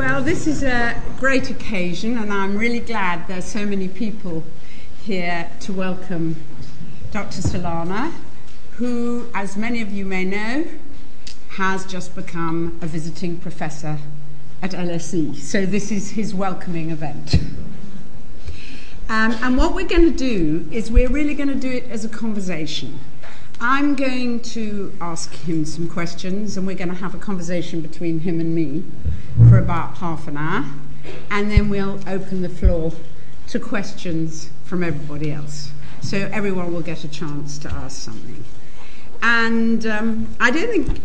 Well, this is a great occasion, and I'm really glad there's so many people here to welcome Dr. Solana, who, as many of you may know, has just become a visiting professor at LSE. So this is his welcoming event. Um, and what we're going to do is we're really going to do it as a conversation. I'm going to ask him some questions, and we're going to have a conversation between him and me for about half an hour, and then we'll open the floor to questions from everybody else. So everyone will get a chance to ask something. And um, I don't think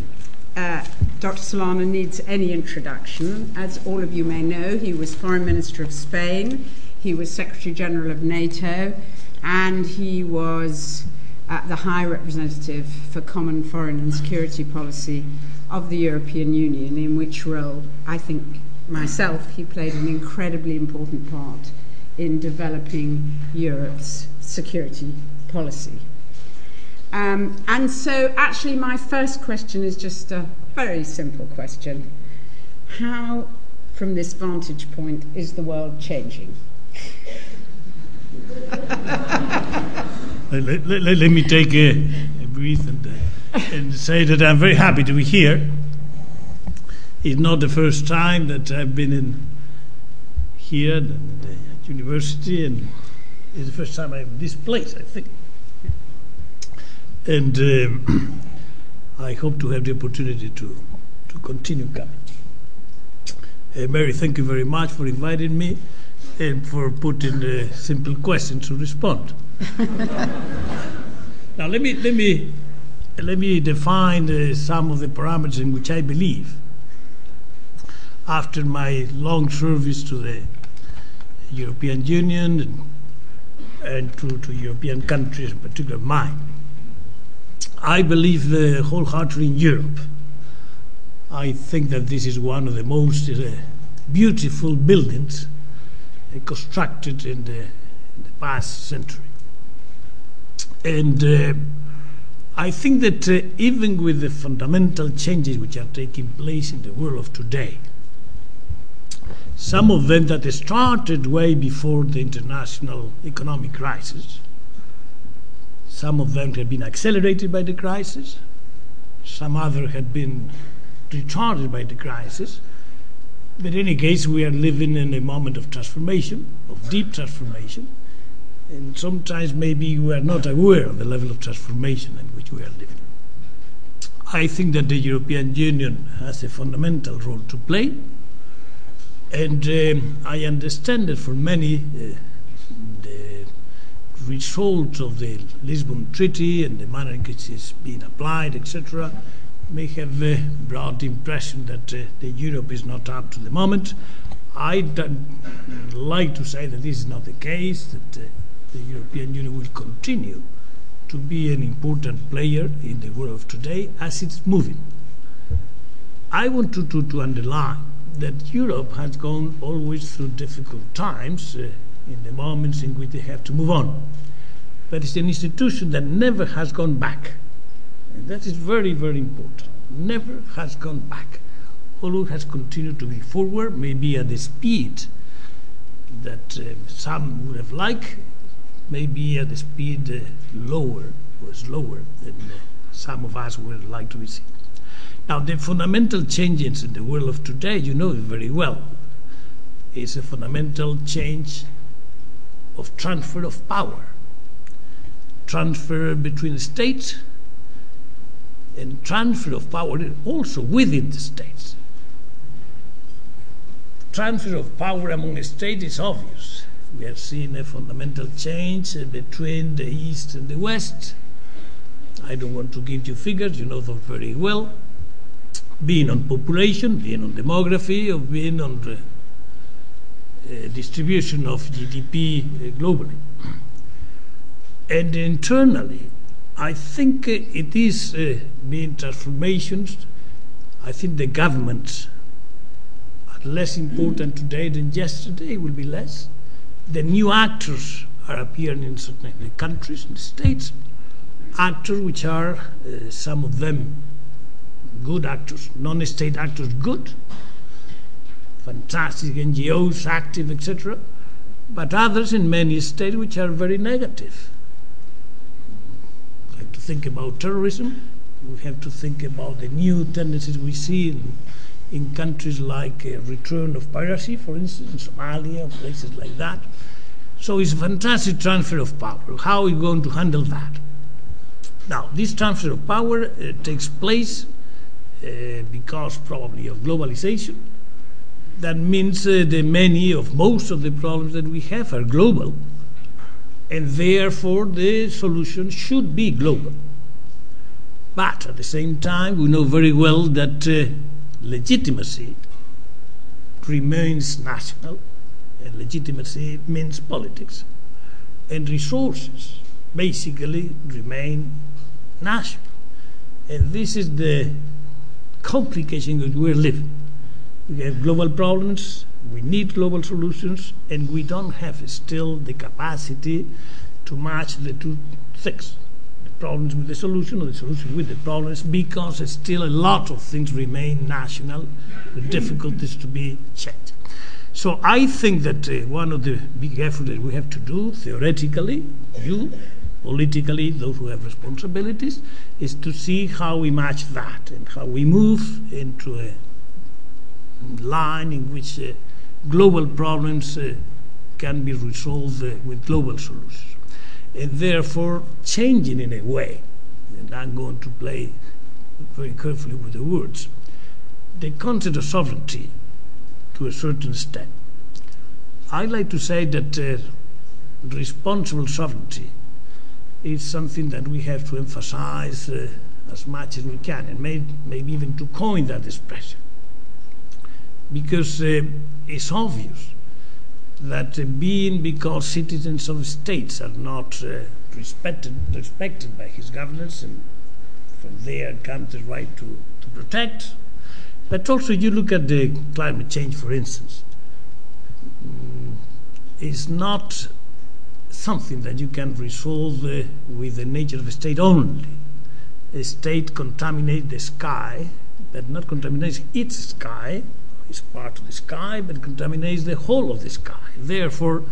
uh, Dr. Solana needs any introduction. As all of you may know, he was Foreign Minister of Spain, he was Secretary General of NATO, and he was uh, the High Representative for Common Foreign and Security Policy of the European Union, in which role I think myself he played an incredibly important part in developing Europe's security policy. Um, and so, actually, my first question is just a very simple question How, from this vantage point, is the world changing? let, let, let, me take a, a breath and, uh, and say that I'm very happy to be here. It's not the first time that I've been in here at the university, and it's the first time I'm in this place, I think. And um, I hope to have the opportunity to, to continue coming. Uh, Mary, thank you very much for inviting me and for putting the simple questions to respond. now let me let me let me define uh, some of the parameters in which I believe. After my long service to the European Union and, and to, to European countries, in particular mine, I believe uh, wholeheartedly in Europe. I think that this is one of the most uh, beautiful buildings uh, constructed in the, in the past century. And uh, I think that uh, even with the fundamental changes which are taking place in the world of today, some of them that started way before the international economic crisis, some of them have been accelerated by the crisis, some other had been retarded by the crisis. But in any case, we are living in a moment of transformation, of deep transformation and sometimes maybe we are not aware of the level of transformation in which we are living. I think that the European Union has a fundamental role to play, and um, I understand that for many, uh, the result of the Lisbon Treaty and the manner in which it's been applied, etc., may have uh, brought the impression that uh, the Europe is not up to the moment. I would like to say that this is not the case, that uh, the European Union will continue to be an important player in the world of today as it's moving. I want to, to, to underline that Europe has gone always through difficult times uh, in the moments in which they have to move on. But it's an institution that never has gone back. And that is very, very important. Never has gone back. Always has continued to be forward, maybe at the speed that uh, some would have liked, maybe at a speed uh, lower or slower than uh, some of us would like to see. Now, the fundamental changes in the world of today, you know very well, is a fundamental change of transfer of power, transfer between states, and transfer of power also within the states. Transfer of power among states is obvious we have seen a fundamental change between the East and the West. I don't want to give you figures, you know them very well. Being on population, being on demography, or being on the uh, distribution of GDP uh, globally. And internally, I think uh, it is uh, being transformations. I think the governments are less important today than yesterday, will be less the new actors are appearing in certain countries and states, actors which are uh, some of them good actors, non-state actors good, fantastic NGOs active, etc., but others in many states which are very negative. We have to think about terrorism. We have to think about the new tendencies we see in, in countries like uh, return of piracy, for instance, in Somalia, places like that. So it's a fantastic transfer of power. How are we going to handle that? Now, this transfer of power uh, takes place uh, because probably of globalization. That means uh, the many of most of the problems that we have are global, and therefore the solution should be global. But at the same time, we know very well that uh, legitimacy remains national, and legitimacy means politics, and resources basically remain national. And this is the complication that we're living. We have global problems, we need global solutions, and we don't have still the capacity to match the two things problems with the solution or the solution with the problems because still a lot of things remain national, the difficulties to be checked. So I think that uh, one of the big efforts that we have to do theoretically, you politically, those who have responsibilities, is to see how we match that and how we move into a line in which uh, global problems uh, can be resolved uh, with global solutions. And therefore, changing in a way, and I'm going to play very carefully with the words, the concept of sovereignty to a certain extent. I like to say that uh, responsible sovereignty is something that we have to emphasize uh, as much as we can, and may, maybe even to coin that expression. Because uh, it's obvious that uh, being because citizens of states are not uh, respected, respected by his governance, and from there comes the right to, to protect. But also, you look at the climate change, for instance, mm, it's not something that you can resolve uh, with the nature of a state only. A state contaminates the sky, but not contaminates its sky, it's part of the sky, but contaminates the whole of the sky. Therefore,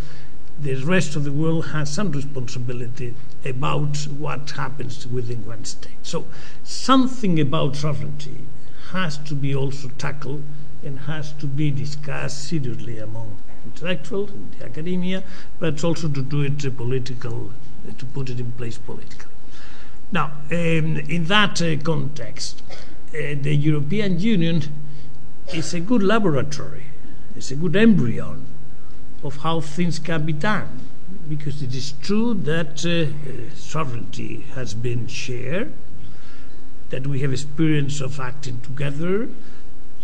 the rest of the world has some responsibility about what happens within one state. So, something about sovereignty has to be also tackled and has to be discussed seriously among intellectuals, in the academia, but also to do it political, to put it in place politically. Now, um, in that uh, context, uh, the European Union is a good laboratory, it's a good embryo of how things can be done, because it is true that uh, sovereignty has been shared, that we have experience of acting together,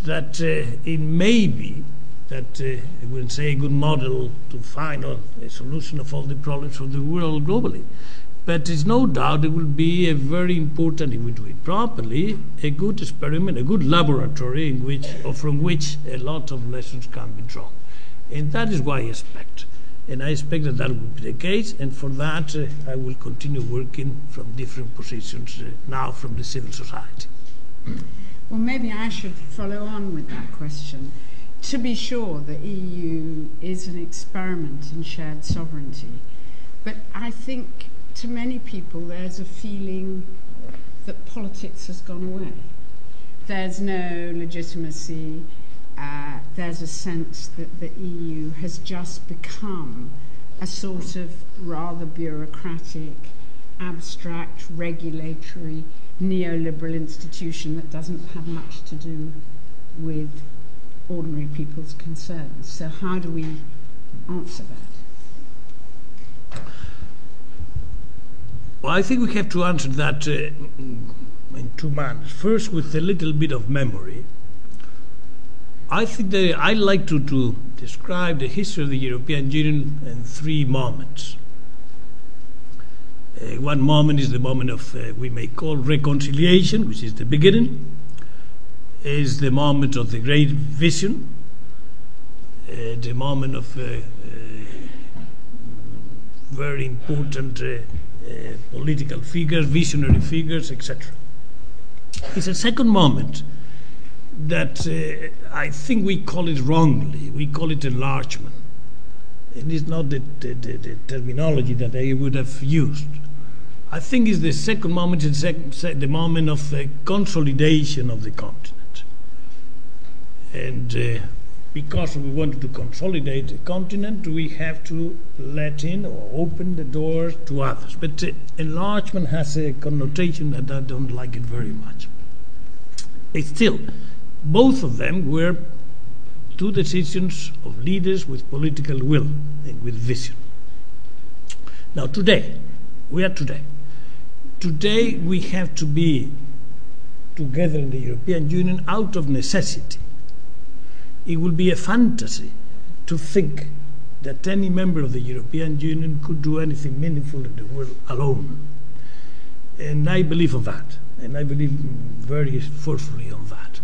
that uh, it may be that uh, I say a good model to find a solution of all the problems of the world globally. But there's no doubt it will be a very important, if we do it properly, a good experiment, a good laboratory in which, or from which a lot of lessons can be drawn. And that is what I expect. And I expect that that will be the case, and for that uh, I will continue working from different positions uh, now from the civil society. Well, maybe I should follow on with that question to be sure, the EU is an experiment in shared sovereignty. But I think to many people there's a feeling that politics has gone away. There's no legitimacy. Uh, there's a sense that the EU has just become a sort of rather bureaucratic, abstract, regulatory, neoliberal institution that doesn't have much to do with ordinary people's concerns. So, how do we answer that? Well, I think we have to answer that uh, in two manners. First, with a little bit of memory. I think that I like to, to describe the history of the European Union in three moments. Uh, one moment is the moment of, uh, we may call reconciliation, which is the beginning is the moment of the great vision, uh, the moment of uh, uh, very important uh, political figures, visionary figures, etc. It's a second moment that uh, I think we call it wrongly. We call it enlargement. It is not the, the, the, the terminology that I would have used. I think it's the second moment, it's the moment of uh, consolidation of the continent. And uh, because we wanted to consolidate the continent, we have to let in or open the doors to others. But enlargement has a connotation that I don't like it very much. It's still, both of them were two decisions of leaders with political will and with vision. Now, today, we are today. Today, we have to be together in the European Union out of necessity. It will be a fantasy to think that any member of the European Union could do anything meaningful in the world alone. And I believe in that, and I believe very forcefully on that.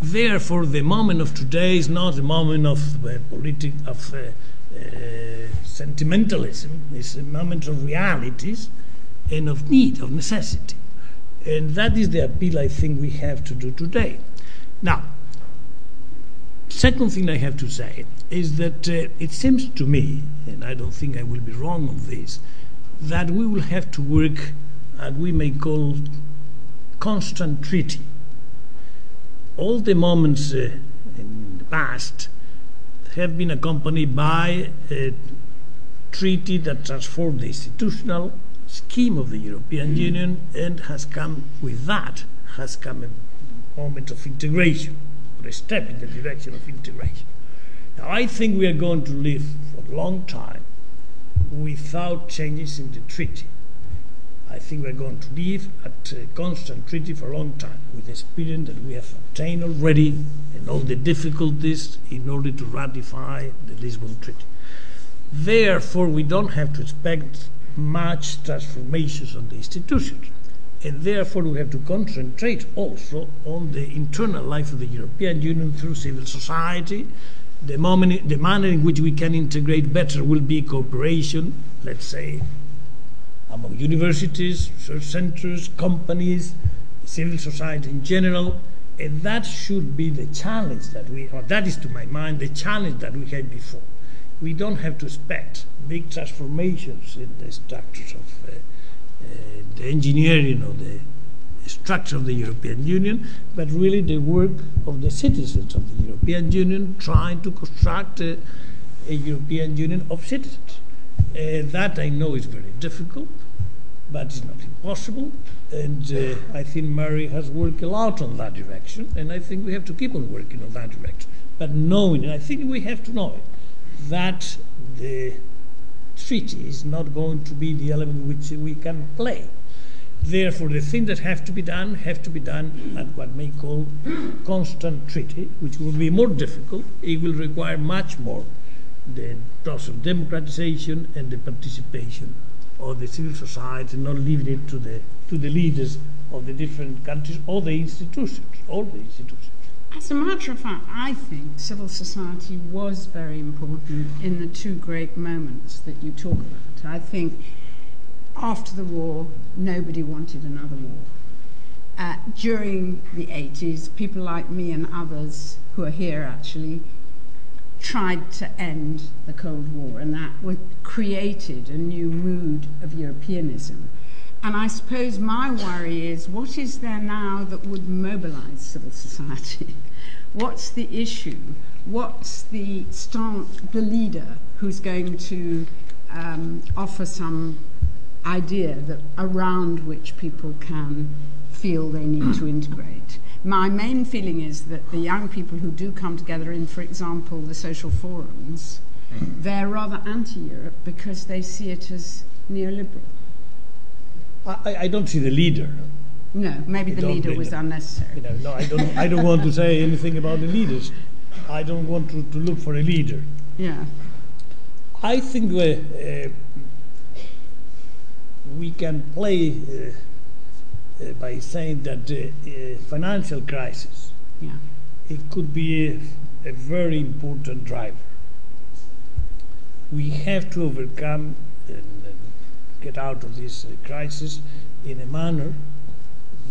Therefore, the moment of today is not a moment of uh, of uh, uh, sentimentalism. It's a moment of realities and of need, of necessity. And that is the appeal I think we have to do today. Now, second thing I have to say is that uh, it seems to me, and I don't think I will be wrong on this, that we will have to work at we may call constant treaty. All the moments uh, in the past have been accompanied by a treaty that transformed the institutional scheme of the European Union and has come with that has come a moment of integration a step in the direction of integration. Now I think we are going to live for a long time without changes in the treaty. I think we're going to live at a constant treaty for a long time with the experience that we have obtained already and all the difficulties in order to ratify the Lisbon Treaty. Therefore, we don't have to expect much transformations on the institutions. And therefore, we have to concentrate also on the internal life of the European Union through civil society. The, moment, the manner in which we can integrate better will be cooperation, let's say, among universities, research centers, companies, civil society in general. And that should be the challenge that we, or that is to my mind, the challenge that we had before. We don't have to expect big transformations in the structures of uh, the engineering of the structure of the European Union, but really the work of the citizens of the European Union trying to construct a, a European Union of citizens. Uh, that I know is very difficult, but it's not impossible. And uh, I think Mary has worked a lot on that direction, and I think we have to keep on working on that direction. But knowing, I think we have to know it, that the treaty is not going to be the element which we can play. Therefore, the things that have to be done have to be done at what may call constant treaty, which will be more difficult. It will require much more the process of democratization and the participation of the civil society, not leaving it to the to the leaders of the different countries or the institutions, all the institutions. As a matter of fact, I think civil society was very important in the two great moments that you talk about. I think after the war, nobody wanted another war. Uh, during the 80s, people like me and others who are here actually tried to end the Cold War, and that created a new mood of Europeanism. And I suppose my worry is what is there now that would mobilize civil society? What's the issue? What's the stance, the leader who's going to um, offer some idea that around which people can feel they need to integrate? My main feeling is that the young people who do come together in, for example, the social forums, they're rather anti Europe because they see it as neoliberal. I, I don't see the leader. No, maybe the leader was unnecessary. You know, no, I don't. I don't want to say anything about the leaders. I don't want to, to look for a leader. Yeah. I think uh, uh, we can play uh, uh by saying that the uh, financial crisis yeah. it could be a, a very important driver. We have to overcome and get out of this uh, crisis in a manner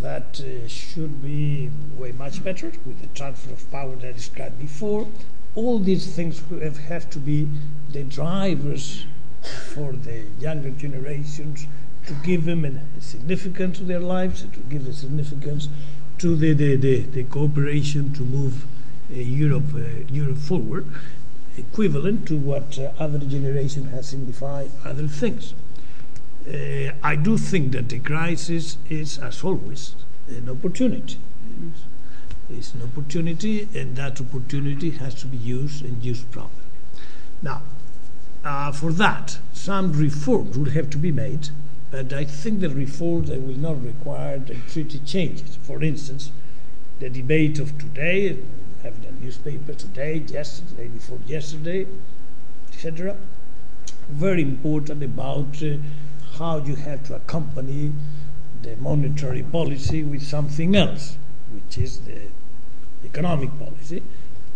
that uh, should be way much better with the transfer of power that I described before. All these things have, to be the drivers for the younger generations to give them a significance to their lives, to give a significance to the, the, the, the cooperation to move uh, Europe, uh, Europe forward, equivalent to what uh, other generation has signified other things. Uh, I do think that the crisis is, as always, an opportunity. It's an opportunity, and that opportunity has to be used and used properly. Now, uh, for that, some reforms will have to be made, but I think the reforms that will not require the treaty changes. For instance, the debate of today, having a newspaper today, yesterday, before yesterday, etc., very important about uh, how you have to accompany the monetary policy with something else, which is the economic policy.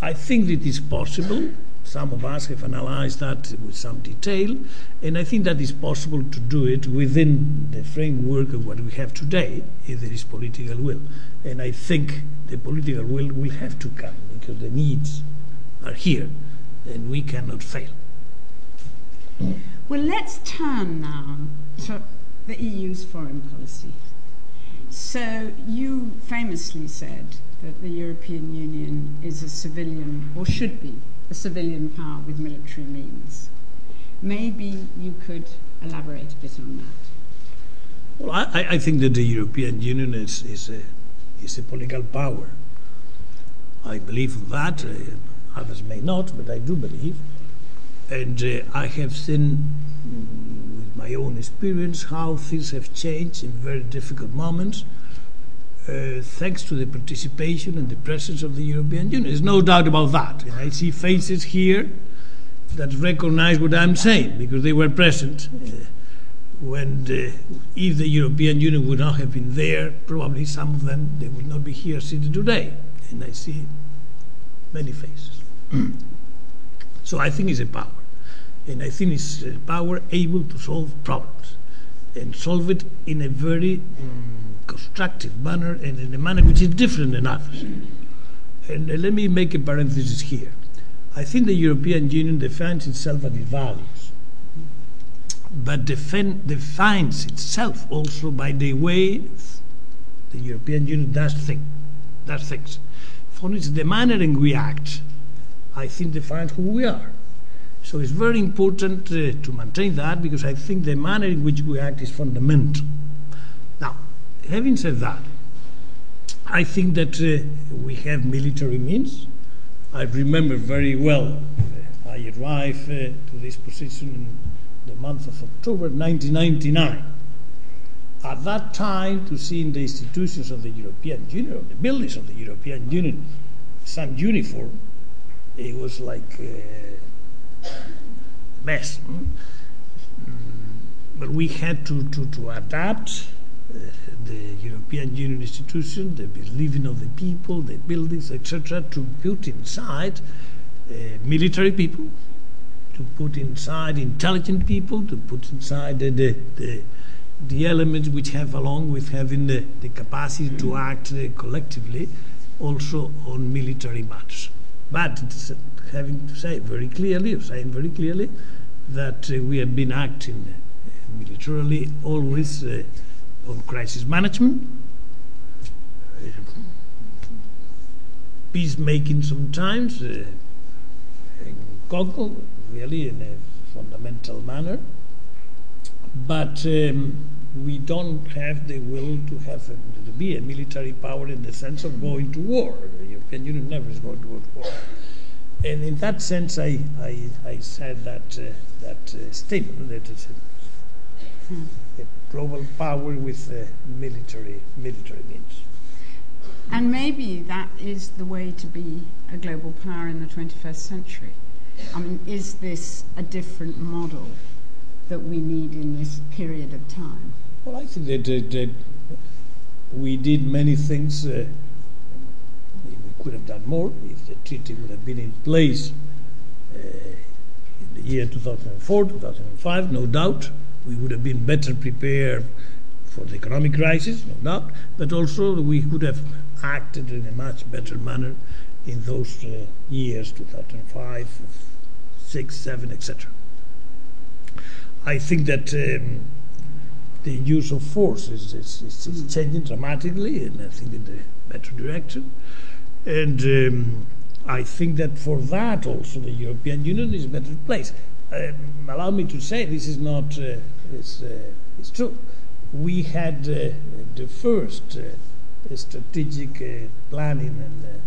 I think it is possible. Some of us have analyzed that with some detail, and I think that it's possible to do it within the framework of what we have today, if there is political will. And I think the political will will have to come because the needs are here, and we cannot fail. Well, let's turn now to the EU's foreign policy. So, you famously said that the European Union is a civilian, or should be, a civilian power with military means. Maybe you could elaborate a bit on that. Well, I, I think that the European Union is, is, a, is a political power. I believe that. Uh, others may not, but I do believe. And uh, I have seen with my own experience how things have changed in very difficult moments. Uh, thanks to the participation and the presence of the European Union. There's no doubt about that. And I see faces here that recognize what I'm saying because they were present uh, when, the, if the European Union would not have been there, probably some of them they would not be here sitting today. And I see many faces. so I think it's a power, and I think it's a power able to solve problems and solve it in a very um, constructive manner and in a manner which is different than others. And uh, let me make a parenthesis here. I think the European Union defines itself on its values, but defend, defines itself also by the way the European Union does, think, does things. For instance, the manner in which we act, I think, defines who we are. So it's very important uh, to maintain that because I think the manner in which we act is fundamental. Now, having said that, I think that uh, we have military means. I remember very well, uh, I arrived uh, to this position in the month of October 1999. At that time, to see in the institutions of the European Union, or the buildings of the European Union, some uniform, it was like a Hmm? But we had to, to, to adapt uh, the European Union institution, the believing of the people, the buildings, etc., to put inside uh, military people, to put inside intelligent people, to put inside the, the, the, the elements which have, along with having the, the capacity to act uh, collectively, also on military matters. But having to say very clearly, saying very clearly, that uh, we have been acting uh, militarily always uh, on crisis management, peacemaking sometimes, uh, really in a fundamental manner, but um, we don't have the will to have a, to be a military power in the sense of going to war. The European Union never is going to go to war. And in that sense, I, I, I said that, uh, that uh, statement that it's a, a global power with uh, military, military means. And maybe that is the way to be a global power in the 21st century. I mean, is this a different model that we need in this period of time? Well, I think that, that, that we did many things. Uh, we could have done more if the treaty would have been in place uh, the year 2004, 2005, no doubt. We would have been better prepared for the economic crisis, no doubt, but also we could have acted in a much better manner in those uh, years 2005, 6, 7, etc. I think that um, the use of force is, is, is, changing dramatically, and I think in the better direction. And um, I think that for that also the European Union is a better place. Um, allow me to say this is not uh, it's, uh, it's true. We had uh, the first uh, strategic uh, planning and,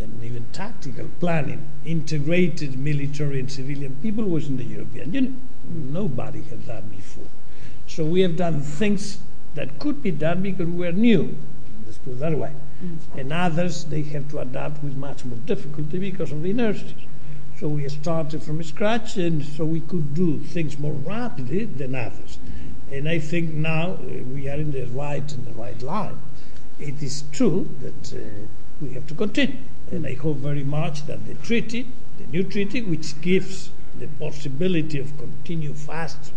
and even tactical planning, integrated military and civilian people was in the European Union. Nobody had that before. So we have done things that could be done because we are new. Let's put it that way. Mm. And others, they have to adapt with much more difficulty because of the inertia. So we started from scratch, and so we could do things more rapidly than others. And I think now uh, we are in the right in the right line. It is true that uh, we have to continue, and I hope very much that the treaty, the new treaty, which gives the possibility of continue faster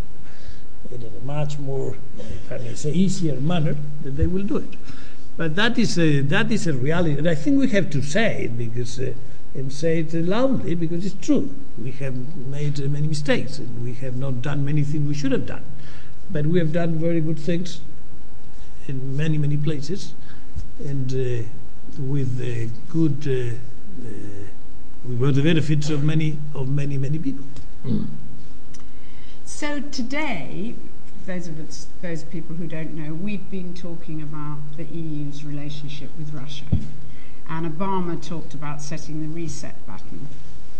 in a much more, if I may say, easier manner, that they will do it. But that is a, that is a reality, and I think we have to say it because. Uh, and say it loudly because it's true. We have made uh, many mistakes and we have not done many things we should have done. But we have done very good things in many, many places and uh, with uh, good, uh, uh, with the benefits of many, of many, many people. Mm. So today, those of us, those people who don't know, we've been talking about the EU's relationship with Russia and Obama talked about setting the reset button.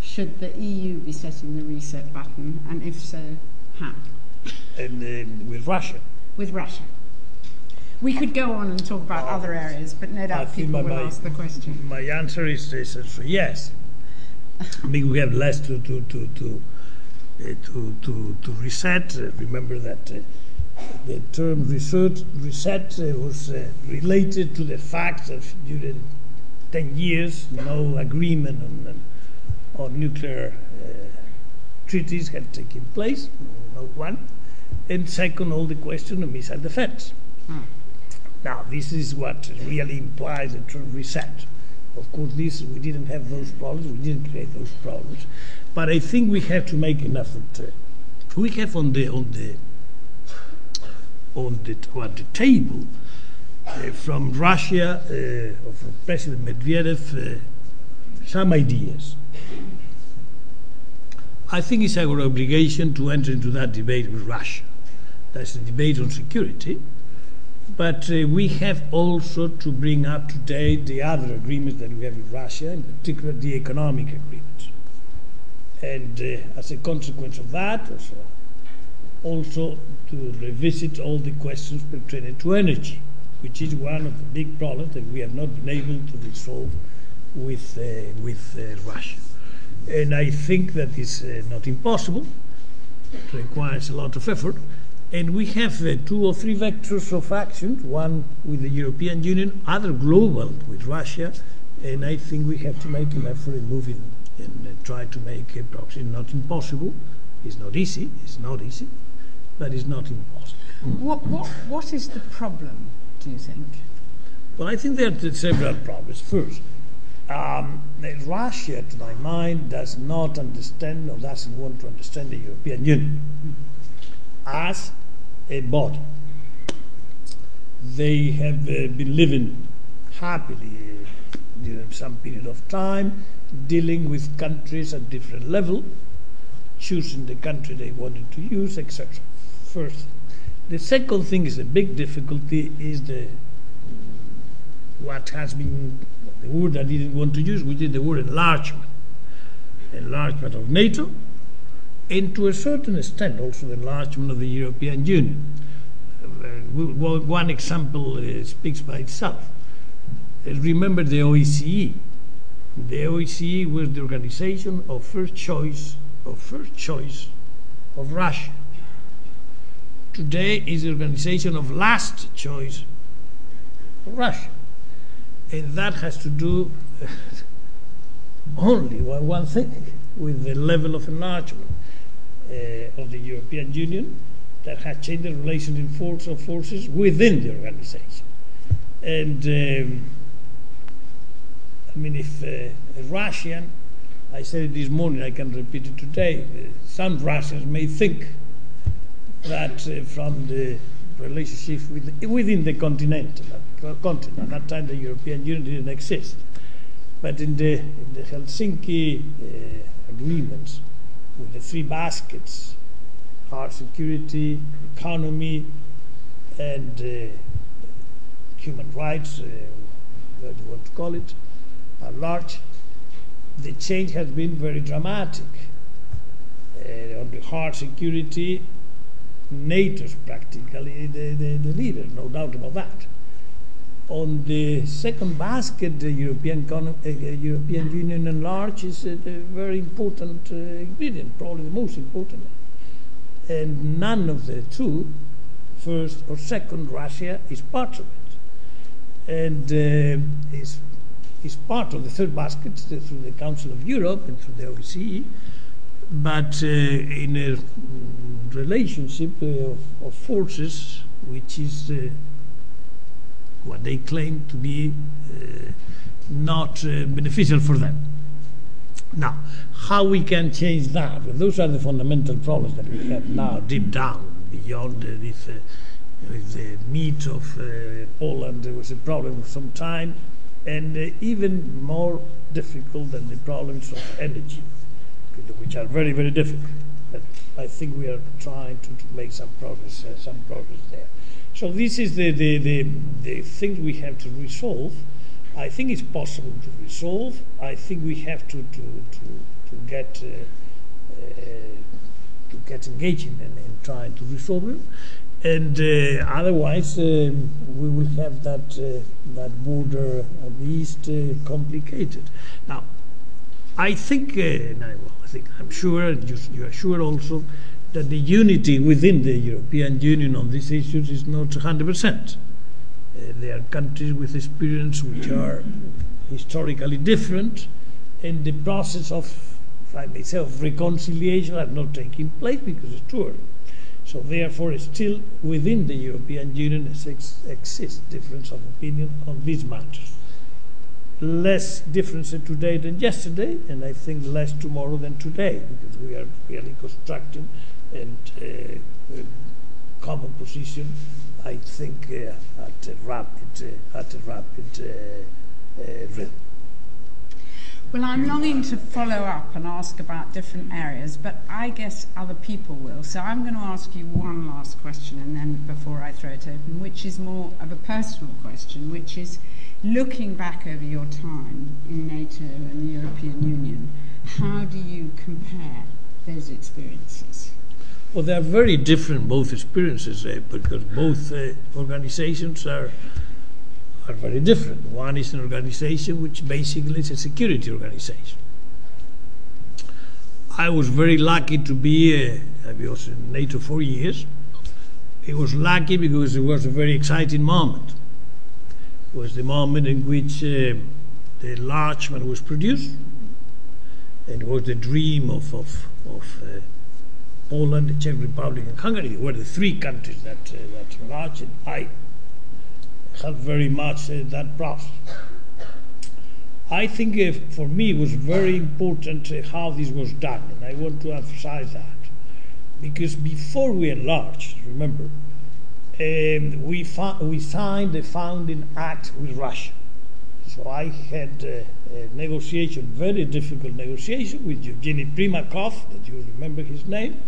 Should the EU be setting the reset button, and if so, how? And uh, with Russia. With Russia. We could go on and talk about uh, other areas, but no doubt people will my, ask the question. My answer is, yes. I mean, we have less to to to to to, to, to reset. Remember that uh, the term research, reset uh, was uh, related to the fact that during 10 years, no agreement on, on nuclear uh, treaties had taken place, no one. And second, all the question of missile defense. Hmm. Now, this is what really implies a true reset. Of course, this we didn't have those problems, we didn't create those problems, but I think we have to make an effort. We have on the on the on the, on the table uh, from Russia, uh, from President Medvedev, uh, some ideas. I think it's our obligation to enter into that debate with Russia. That's the debate on security. But uh, we have also to bring up to date the other agreements that we have with Russia, in particular the economic agreements. And uh, as a consequence of that, also, also to revisit all the questions pertaining to energy which is one of the big problems that we have not been able to resolve with, uh, with uh, Russia. And I think that is uh, not impossible. It requires a lot of effort. And we have uh, two or three vectors of action, one with the European Union, other global with Russia, and I think we have to make an effort in moving and uh, try to make a proxy. Not impossible. It's not easy. It's not easy, but it's not impossible. What, what, what is the problem do you think? Well, I think there are several problems. First, um, Russia, to my mind, does not understand or doesn't want to understand the European Union as body. They have uh, been living happily uh, during some period of time, dealing with countries at different level, choosing the country they wanted to use, etc. First the second thing is a big difficulty is the what has been the word I didn't want to use, which is the word enlargement. Enlargement of NATO, and to a certain extent also the enlargement of the European Union. Uh, one example uh, speaks by itself. Uh, remember the OSCE. The OSCE was the organization of first choice of first choice of Russia today is the organization of last choice for Russia. And that has to do only with one thing, with the level of enlargement uh, of the European Union that has changed the relations in force of forces within the organization. And um, I mean, if uh, a Russian, I said it this morning, I can repeat it today, uh, some Russians may think that uh, from the relationship with, within the continent, continent, at that time the European Union didn't exist, but in the, in the Helsinki uh, agreements with the three baskets, hard security, economy, and uh, human rights, uh, what you want to call it, at large, the change has been very dramatic. Uh, on the hard security, NATO's practically the, the, the, leader, no doubt about that. On the second basket, the European, uh, European Union at large is a, very important uh, ingredient, probably the most important. And none of the two, first or second, Russia is part of it. And uh, is is part of the third basket through the Council of Europe and through the OSCE, but uh, in a relationship uh, of, of, forces which is uh, what they claim to be uh, not uh, beneficial for them. Now, how we can change that? Well, those are the fundamental problems that we have now, deep down, beyond this. with the meat of Poland, there was a problem for some time and uh, even more difficult than the problems of energy, which are very, very difficult. But I think we are trying to, to make some progress, uh, some progress there. So this is the, the, the, the thing we have to resolve. I think it's possible to resolve. I think we have to, to, to, to get uh, uh, to get engaging in, in trying to resolve them and uh, otherwise um, we will have that uh, that border at least uh, complicated. Now, I think, uh, I think I'm sure, you, you are sure also that the unity within the European Union on these issues is not 100 percent. Uh, there are countries with experience which are historically different, and the process of, if I may say, reconciliation are not taking place because it's too early. So therefore, still within the European Union exists difference of opinion on these matters. Less difference today than yesterday, and I think less tomorrow than today, because we are really constructing and uh, common position. I think uh, at a rapid, uh, at a rapid uh, uh, rhythm. Well, I'm longing to follow up and ask about different areas, but I guess other people will. So I'm going to ask you one last question, and then before I throw it open, which is more of a personal question, which is looking back over your time in NATO and the European Union, how do you compare those experiences? Well, they are very different, both experiences, eh, because both uh, organizations are are very different. One is an organization which basically is a security organization. I was very lucky to be, uh, I was in NATO for years. It was lucky because it was a very exciting moment. It was the moment in which uh, the enlargement was produced, and it was the dream of, of, of uh, Poland, the Czech Republic, and Hungary. Were the three countries that, uh, that enlarged. I helped very much uh, that process. I think uh, for me it was very important uh, how this was done, and I want to emphasize that. Because before we enlarged, remember, um, we, we signed the founding act with Russia. So I had uh, a negotiation, very difficult negotiation with Evgeny Primakov, that you remember his name,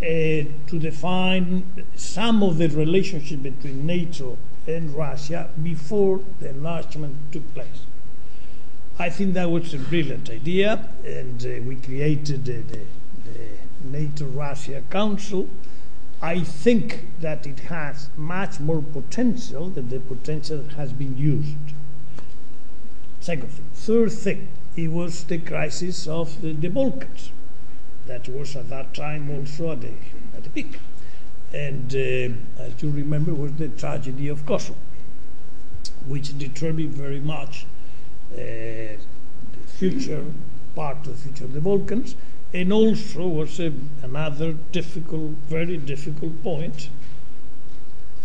to define some of the relationship between NATO and Russia before the enlargement took place. I think that was a brilliant idea, and uh, we created the, the, the NATO Russia Council. I think that it has much more potential than the potential that has been used. Second thing. Third thing, it was the crisis of the, the Balkans. That was at that time also at the, at the peak and uh, as you remember was the tragedy of Kosovo, which determined very much uh, the future part of the future of the Balkans, and also was a, another difficult, very difficult point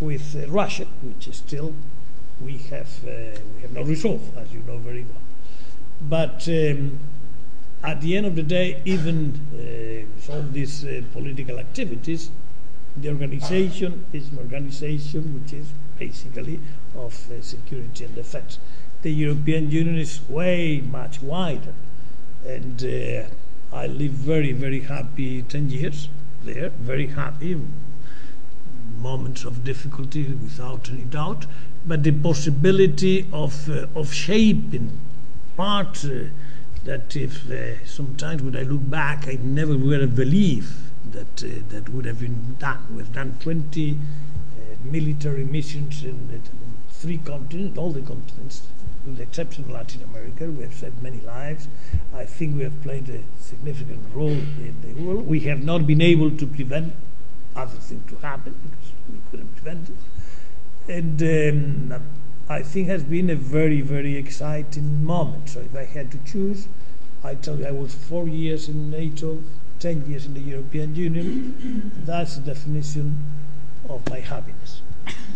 with uh, Russia, which is still we have uh, we have not resolved, as you know very well. But um, at the end of the day, even uh, all these uh, political activities, the organization is an organization which is basically of uh, security and defense. The European Union is way much wider, and uh, I live very, very happy 10 years there, very happy. Moments of difficulty, without any doubt, but the possibility of, uh, of shaping part uh, that if uh, sometimes when I look back, I never would have believed that uh, that would have been done. We've done 20 uh, military missions in three continents, all the continents, with the exception of Latin America. We have saved many lives. I think we have played a significant role in the world. We have not been able to prevent other things to happen because we couldn't prevent it. And um, I think has been a very, very exciting moment. So if I had to choose, I tell you I was four years in NATO, 10 years in the European Union. That's the definition of my happiness.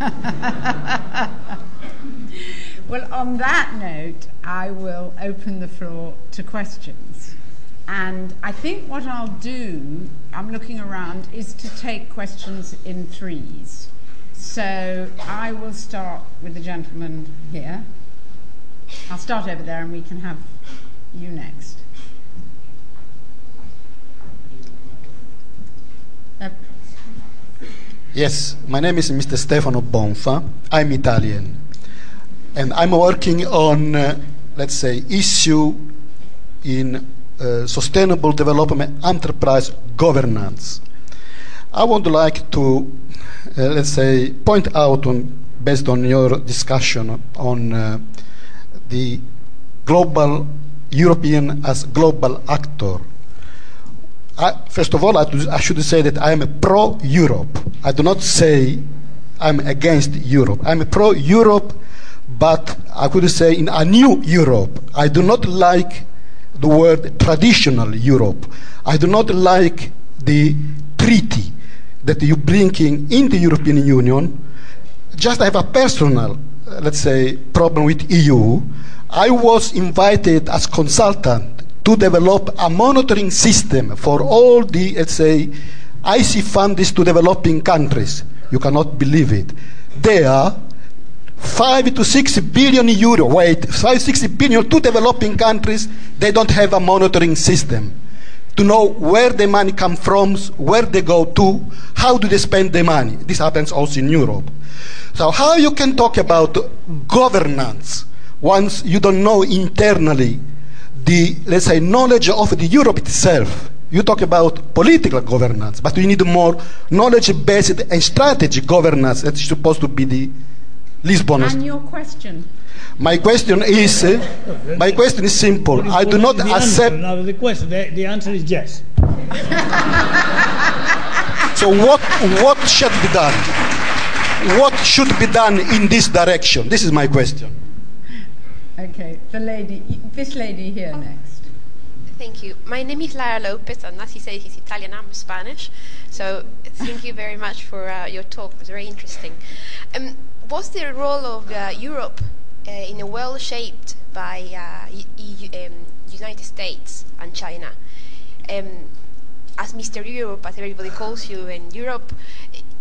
well, on that note, I will open the floor to questions. And I think what I'll do, I'm looking around, is to take questions in threes. So I will start with the gentleman here. I'll start over there and we can have you next. Yes, my name is Mr. Stefano Bonfa. I'm Italian. And I'm working on, uh, let's say, issue in uh, sustainable development enterprise governance. I would like to, uh, let's say, point out on, based on your discussion on uh, the global European as global actor I, first of all, I, I, should say that I am a pro Europe. I do not say I'm against Europe. I'm pro Europe, but I could say in a new Europe. I do not like the word traditional Europe. I do not like the treaty that you bring in, in the European Union. Just I have a personal, uh, let's say, problem with EU. I was invited as consultant to develop a monitoring system for all the, let's say, IC funds to developing countries. You cannot believe it. They are five to six billion euro. Wait, five six billion to developing countries. They don't have a monitoring system to know where the money comes from, where they go to, how do they spend the money. This happens also in Europe. So how you can talk about governance once you don't know internally the, let's say, knowledge of the Europe itself. You talk about political governance, but we need more knowledge-based and strategic governance that's supposed to be the Lisbon. And your question? My question is, uh, my question is simple. I do not accept. Answer. Now the question, the, the answer is yes. so what, what should be done? What should be done in this direction? This is my question. Okay, the lady, this lady here next. Thank you. My name is Lara Lopez, and as he said, he's Italian, I'm Spanish. So thank you very much for uh, your talk. It was very interesting. Um, what's the role of uh, Europe uh, in a world shaped by EU, uh, um, United States and China? Um, as Mr. Europe, as everybody calls you in Europe,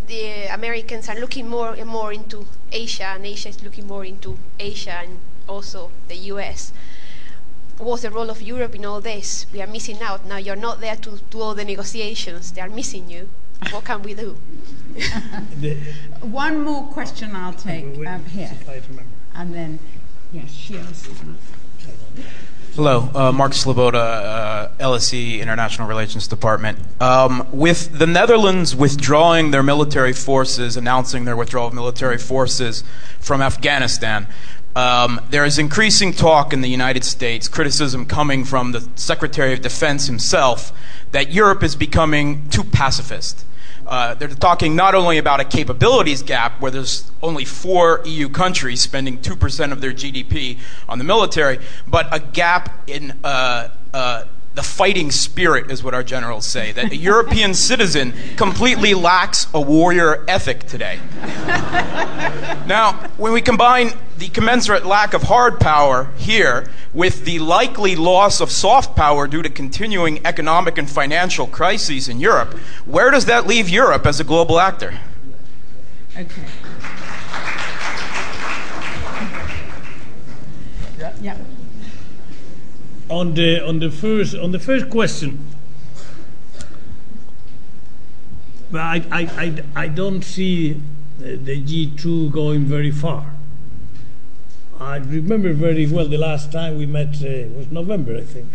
the Americans are looking more and more into Asia, and Asia is looking more into Asia, and also the US. What's the role of Europe in all this? We are missing out. Now you're not there to do all the negotiations. They are missing you. What can we do? One more question I'll take um, here. And then, yes, she has. Hello, uh, Mark Sloboda, uh, LSE International Relations Department. Um, with the Netherlands withdrawing their military forces, announcing their withdrawal of military forces from Afghanistan, um, there is increasing talk in the United States, criticism coming from the Secretary of Defense himself, that Europe is becoming too pacifist. Uh, they're talking not only about a capabilities gap, where there's only four EU countries spending 2% of their GDP on the military, but a gap in uh, uh, the fighting spirit is what our generals say, that a European citizen completely lacks a warrior ethic today. now, when we combine the commensurate lack of hard power here with the likely loss of soft power due to continuing economic and financial crises in Europe, where does that leave Europe as a global actor? Okay. Yeah. On the on the first on the first question, well, I, I, I, I don't see the G2 going very far. I remember very well the last time we met uh, was November, I think.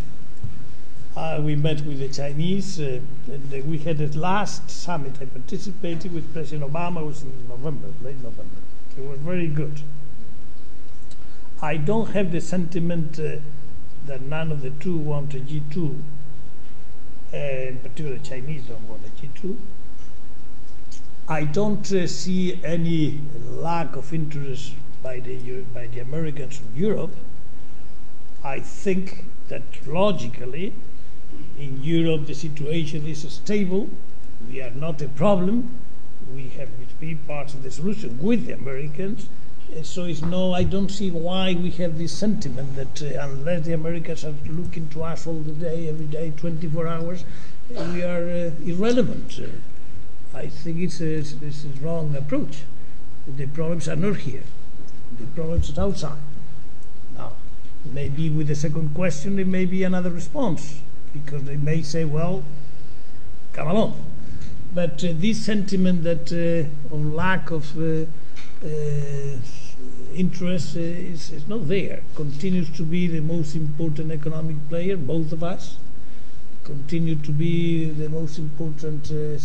Uh, we met with the Chinese, uh, and uh, we had the last summit I participated with President Obama. It was in November, late November. It was very good. I don't have the sentiment uh, that none of the two want a G2. Uh, in particular, the Chinese don't want a G2. I don't uh, see any lack of interest by the by the Americans in Europe. I think that logically, in Europe the situation is stable. We are not a problem. We have to be part of the solution with the Americans so it's no, I don't see why we have this sentiment that uh, unless the Americans are looking to us all the day, every day, 24 hours, we are uh, irrelevant. Uh, I think it's a, it's a wrong approach. The problems are not here. The problems are outside. Now, maybe with the second question, there may be another response because they may say, well, come along. But uh, this sentiment that uh, of lack of uh, uh, interest is, is not there. Continues to be the most important economic player, both of us. Continue to be the most important uh,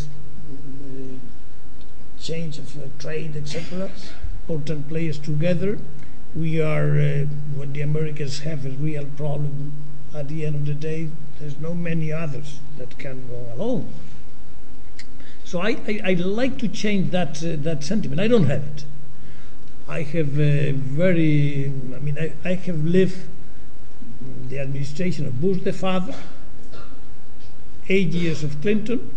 change of uh, trade, etc. Important players together. We are, uh, when the Americans have a real problem, at the end of the day, there's no many others that can go alone. So I, I, I like to change that, uh, that sentiment. I don't have it. I have very, I mean, I, I have lived the administration of Bush the father, eight years of Clinton,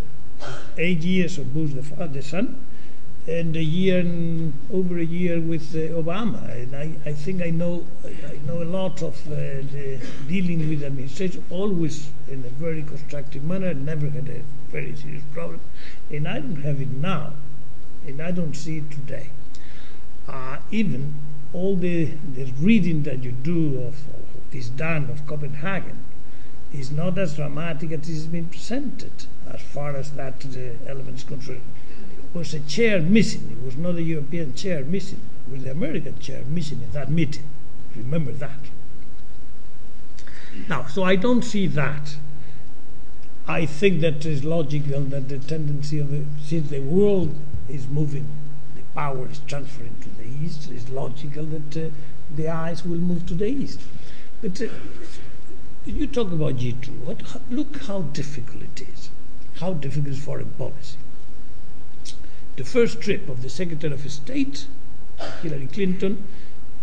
eight years of Bush the, father, the son, and a year and over a year with uh, Obama. And I, I think I know I know a lot of uh, the dealing with administration, always in a very constructive manner. Never had a very serious problem, and I don't have it now, and I don't see it today uh, even all the, the reading that you do of, this done of Copenhagen is not as dramatic as it has been presented as far as that the element is concerned. There was a chair missing. It was not a European chair missing. It was the American chair missing in that meeting. Remember that. Now, so I don't see that. I think that is logical that the tendency of the, since the world is moving power is transferring to the east, it's logical that uh, the eyes will move to the east. But uh, you talk about G2. What, look how difficult it is. How difficult is foreign policy. The first trip of the Secretary of State, Hillary Clinton,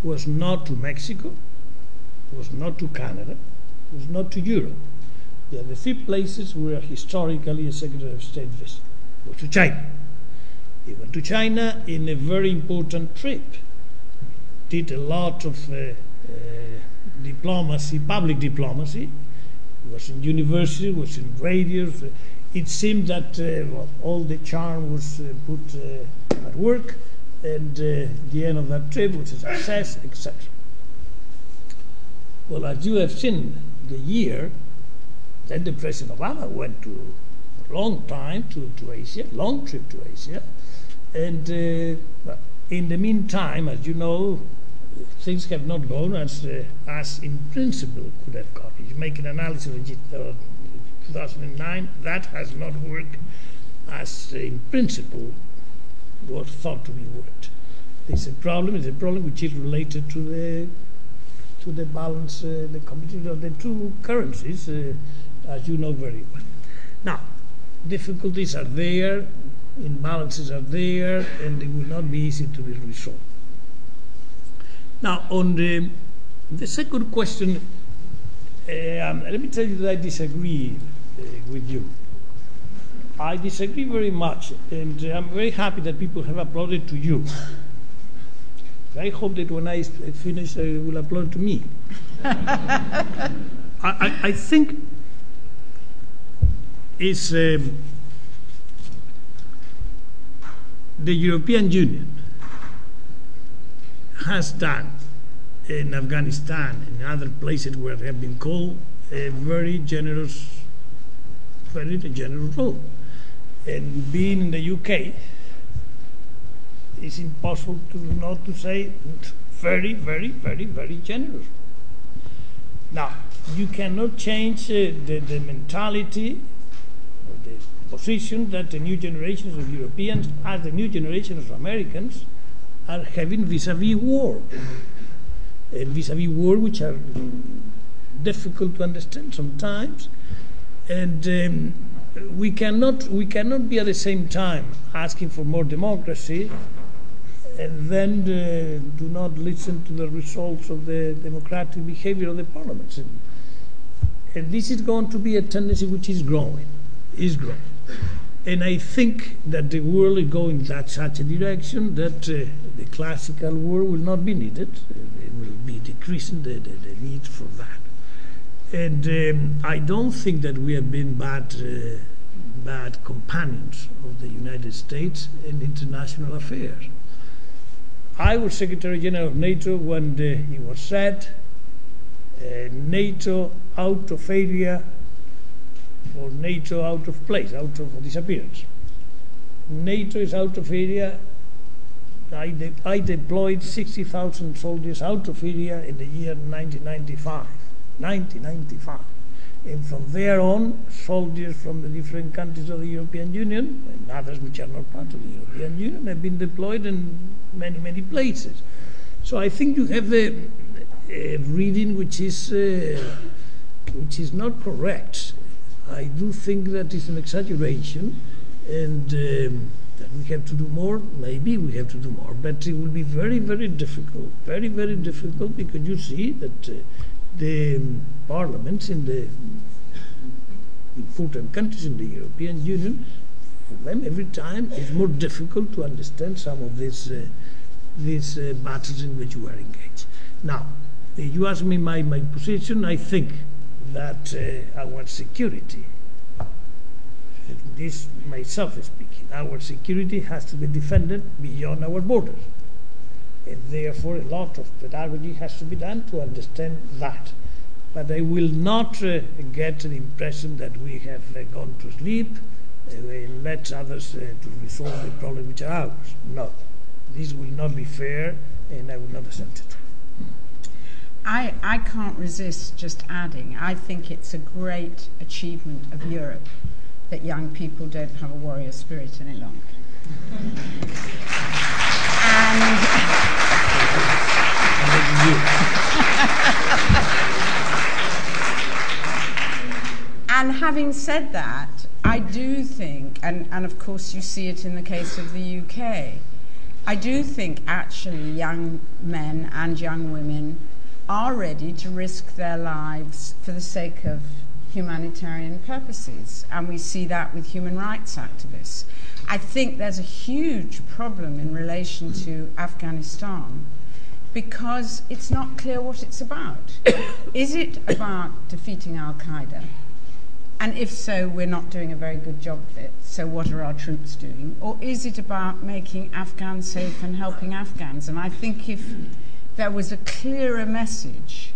was not to Mexico, was not to Canada, was not to Europe. The other three places where historically a Secretary of State visited. Was to China. He went to China in a very important trip. Did a lot of uh, uh, diplomacy, public diplomacy. He was in university, was in radio. It seemed that uh, well, all the charm was uh, put at work, and the end of that trip was a success, etc. Well, as you have seen, the year, then the President Obama went to a long time to, to Asia, long trip to Asia, and uh, in the meantime, as you know, things have not gone as, uh, as in principle could have gone. If you make an analysis of uh, 2009, that has not worked as uh, in principle was thought to be worked. It's a problem. It's a problem which is related to the to the balance, uh, the competition of the two currencies, uh, as you know very well. Now, difficulties are there imbalances are there and it will not be easy to be resolved. Now, on the, the second question, Um, let me tell you that I disagree uh, with you. I disagree very much, and I'm very happy that people have applauded to you. I hope that when I finish, they will applaud to me. I, I, I, think it's um, the European Union has done in Afghanistan and other places where they have been called a very generous, very generous role. And being in the UK, it's impossible to not to say very, very, very, very generous. Now, you cannot change uh, the, the mentality position that the new generations of Europeans, as the new generations of Americans, are having vis-a-vis war, and vis-a-vis war which are difficult to understand sometimes, and um, we cannot we cannot be at the same time asking for more democracy and then uh, do not listen to the results of the democratic behavior of the parliaments. And, and this is going to be a tendency which is growing, is growing. And I think that the world is going that such a direction that uh, the classical war will not be needed. It will be decreasing the, the, the need for that. And um, I don't think that we have been bad, uh, bad companions of the United States in international affairs. I was Secretary General of NATO when the, it was said uh, NATO out of area or NATO out of place, out of disappearance. NATO is out of area. I, de- I deployed 60,000 soldiers out of area in the year 1995. 1995. And from there on, soldiers from the different countries of the European Union and others which are not part of the European Union have been deployed in many, many places. So I think you have a, a reading which is, uh, which is not correct. I do think that is an exaggeration and um, that we have to do more. Maybe we have to do more, but it will be very, very difficult. Very, very difficult because you see that uh, the parliaments in the full-time countries in the European Union, for them every time it's more difficult to understand some of these, uh, these uh, matters in which you are engaged. Now, you ask me my, my position, I think that uh, our security, this myself speaking, our security has to be defended beyond our borders. And therefore, a lot of pedagogy has to be done to understand that. But I will not uh, get the impression that we have uh, gone to sleep uh, and let others uh, to resolve the problems which are ours. No. This will not be fair, and I will not accept it. I, I can't resist just adding, I think it's a great achievement of Europe that young people don't have a warrior spirit any longer. and and having said that, I do think, and, and of course you see it in the case of the UK, I do think actually young men and young women are ready to risk their lives for the sake of humanitarian purposes. And we see that with human rights activists. I think there's a huge problem in relation to Afghanistan because it's not clear what it's about. Is it about defeating Al Qaeda? And if so, we're not doing a very good job of it. So, what are our troops doing? Or is it about making Afghans safe and helping Afghans? And I think if there was a clearer message,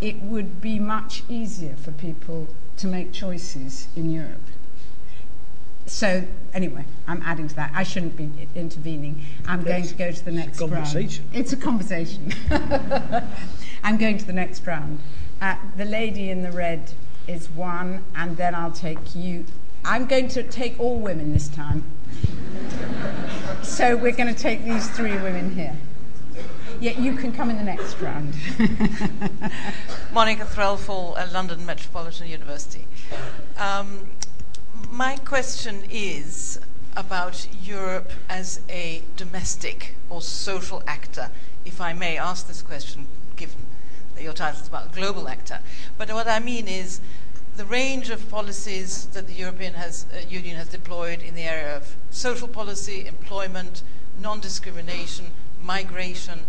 it would be much easier for people to make choices in Europe. So, anyway, I'm adding to that. I shouldn't be intervening. I'm going to go to the next it's round. It's a conversation. I'm going to the next round. Uh, the lady in the red is one, and then I'll take you. I'm going to take all women this time. so we're going to take these three women here. Yeah, you can come in the next round. Monica Threlfall at London Metropolitan University. Um, my question is about Europe as a domestic or social actor, if I may ask this question, given that your title is about global actor. But what I mean is the range of policies that the European has, uh, Union has deployed in the area of social policy, employment, non-discrimination, migration,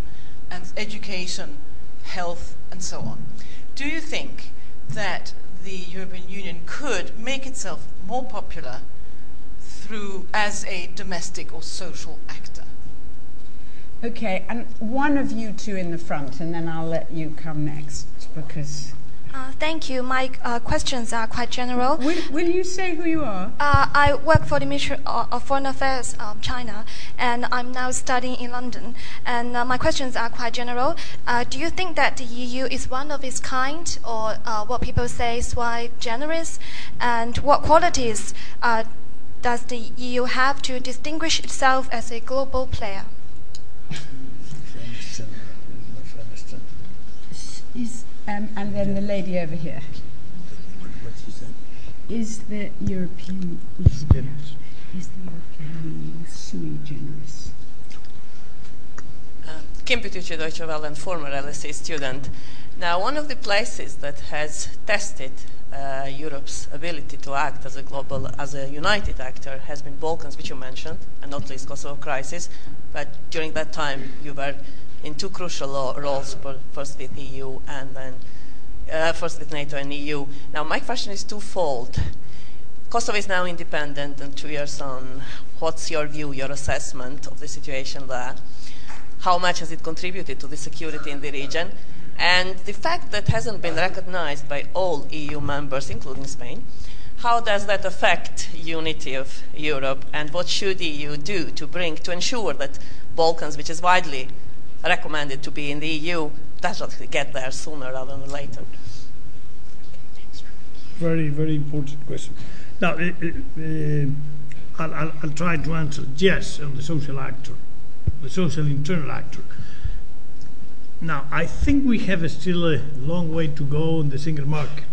and education, health, and so on. Do you think that the European Union could make itself more popular through as a domestic or social actor? Okay, and one of you two in the front, and then I'll let you come next because. Uh, thank you. My uh, questions are quite general. Will, will you say who you are? Uh, I work for the Ministry of Foreign Affairs of China, and I'm now studying in London. And uh, my questions are quite general. Uh, do you think that the EU is one of its kind, or uh, what people say is sui generis? And what qualities does the EU have to distinguish itself as a global player? Is, um, and then the lady over here. Is the European is, the, is the European Union sui generis? Uh, Kim Petrucci, Deutsche Welle, and former LSE student. Now, one of the places that has tested uh, Europe's ability to act as a global, as a united actor has been Balkans, which you mentioned, and not least Kosovo crisis. But during that time, you were in two crucial roles, first with EU and then uh, first with NATO and EU. Now, my question is twofold. Kosovo is now independent and two years on. What's your view, your assessment of the situation there? How much has it contributed to the security in the region? And the fact that hasn't been recognized by all EU members, including Spain, how does that affect unity of Europe and what should EU do to bring to ensure that Balkans, which is widely recommended to be in the EU, does not get there sooner rather than later? Very, very important question. Now, uh, uh, I'll, I'll, I'll, try to answer yes on the social actor, the social internal actor. Now, I think we have a still a long way to go in the single market.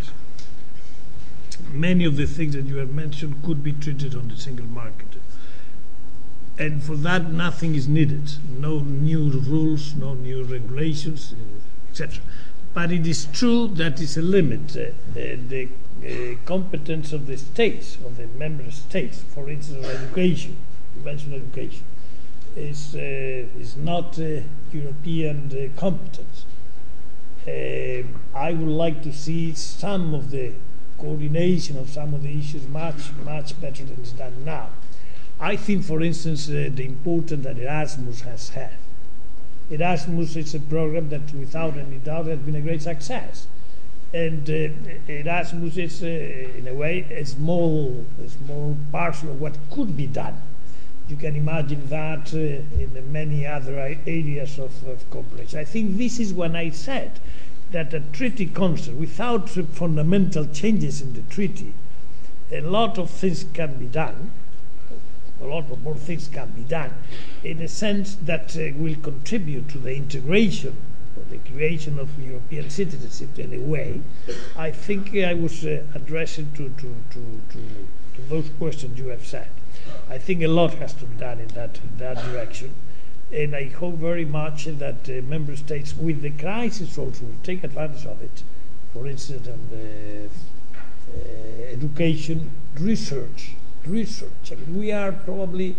Many of the things that you have mentioned could be treated on the single market. And for that, nothing is needed. No new rules, no new regulations, etc. But it is true that that is a limit. Uh, the, uh, competence of the states, of the member states, for instance, education, you mentioned education is, uh, is not uh, European uh, competence. I would like to see some of the coordination of some of the issues much, much better than it's done now. I think, for instance, uh, the importance that Erasmus has had. Erasmus is a program that, without any doubt, has been a great success. And uh, Erasmus is, uh, in a way, a small, a small parcel of what could be done you can imagine that uh, in many other areas of, of, cooperation. I think this is when I said that a treaty concept, without fundamental changes in the treaty, a lot of things can be done. A lot of more things can be done in a sense that uh, will contribute to the integration or the creation of European citizenship in a way. I think I was uh, addressing to, to, to, to, to those questions you have said. I think a lot has to be done in that, in that direction. And I hope very much that uh, member states, with the crisis also, will take advantage of it. For instance, on the uh, education, research, research. I mean, we are probably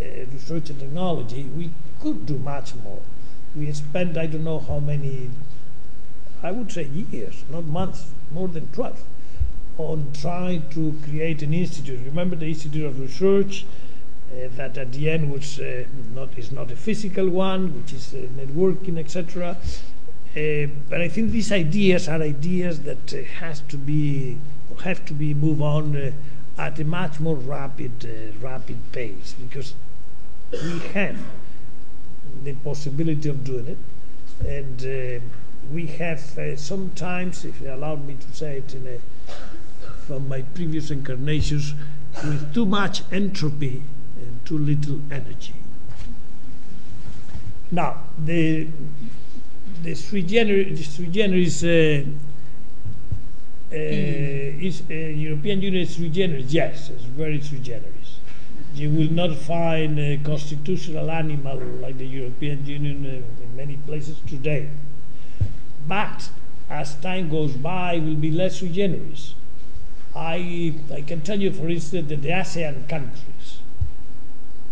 uh, research and technology. We could do much more. We spent I don't know how many, I would say years, not months, more than 12 on trying to create an institute. Remember the Institute of Research uh, that at the end was uh, not is not a physical one, which is uh, networking, etc. Uh, but I think these ideas are ideas that uh, has to be have to be move on uh, at a much more rapid rapid pace because we have the possibility of doing it, and we have sometimes, if you allow me to say it in a from my previous incarnations with too much entropy and too little energy. Now, the, the sui generis, sui generis uh, uh, is, uh, European Union is sui generis, yes, it's very sui generis. You will not find a constitutional animal like the European Union uh, in many places today. but as time goes by, it will be less sui generis. I, I can tell you, for instance, that the ASEAN countries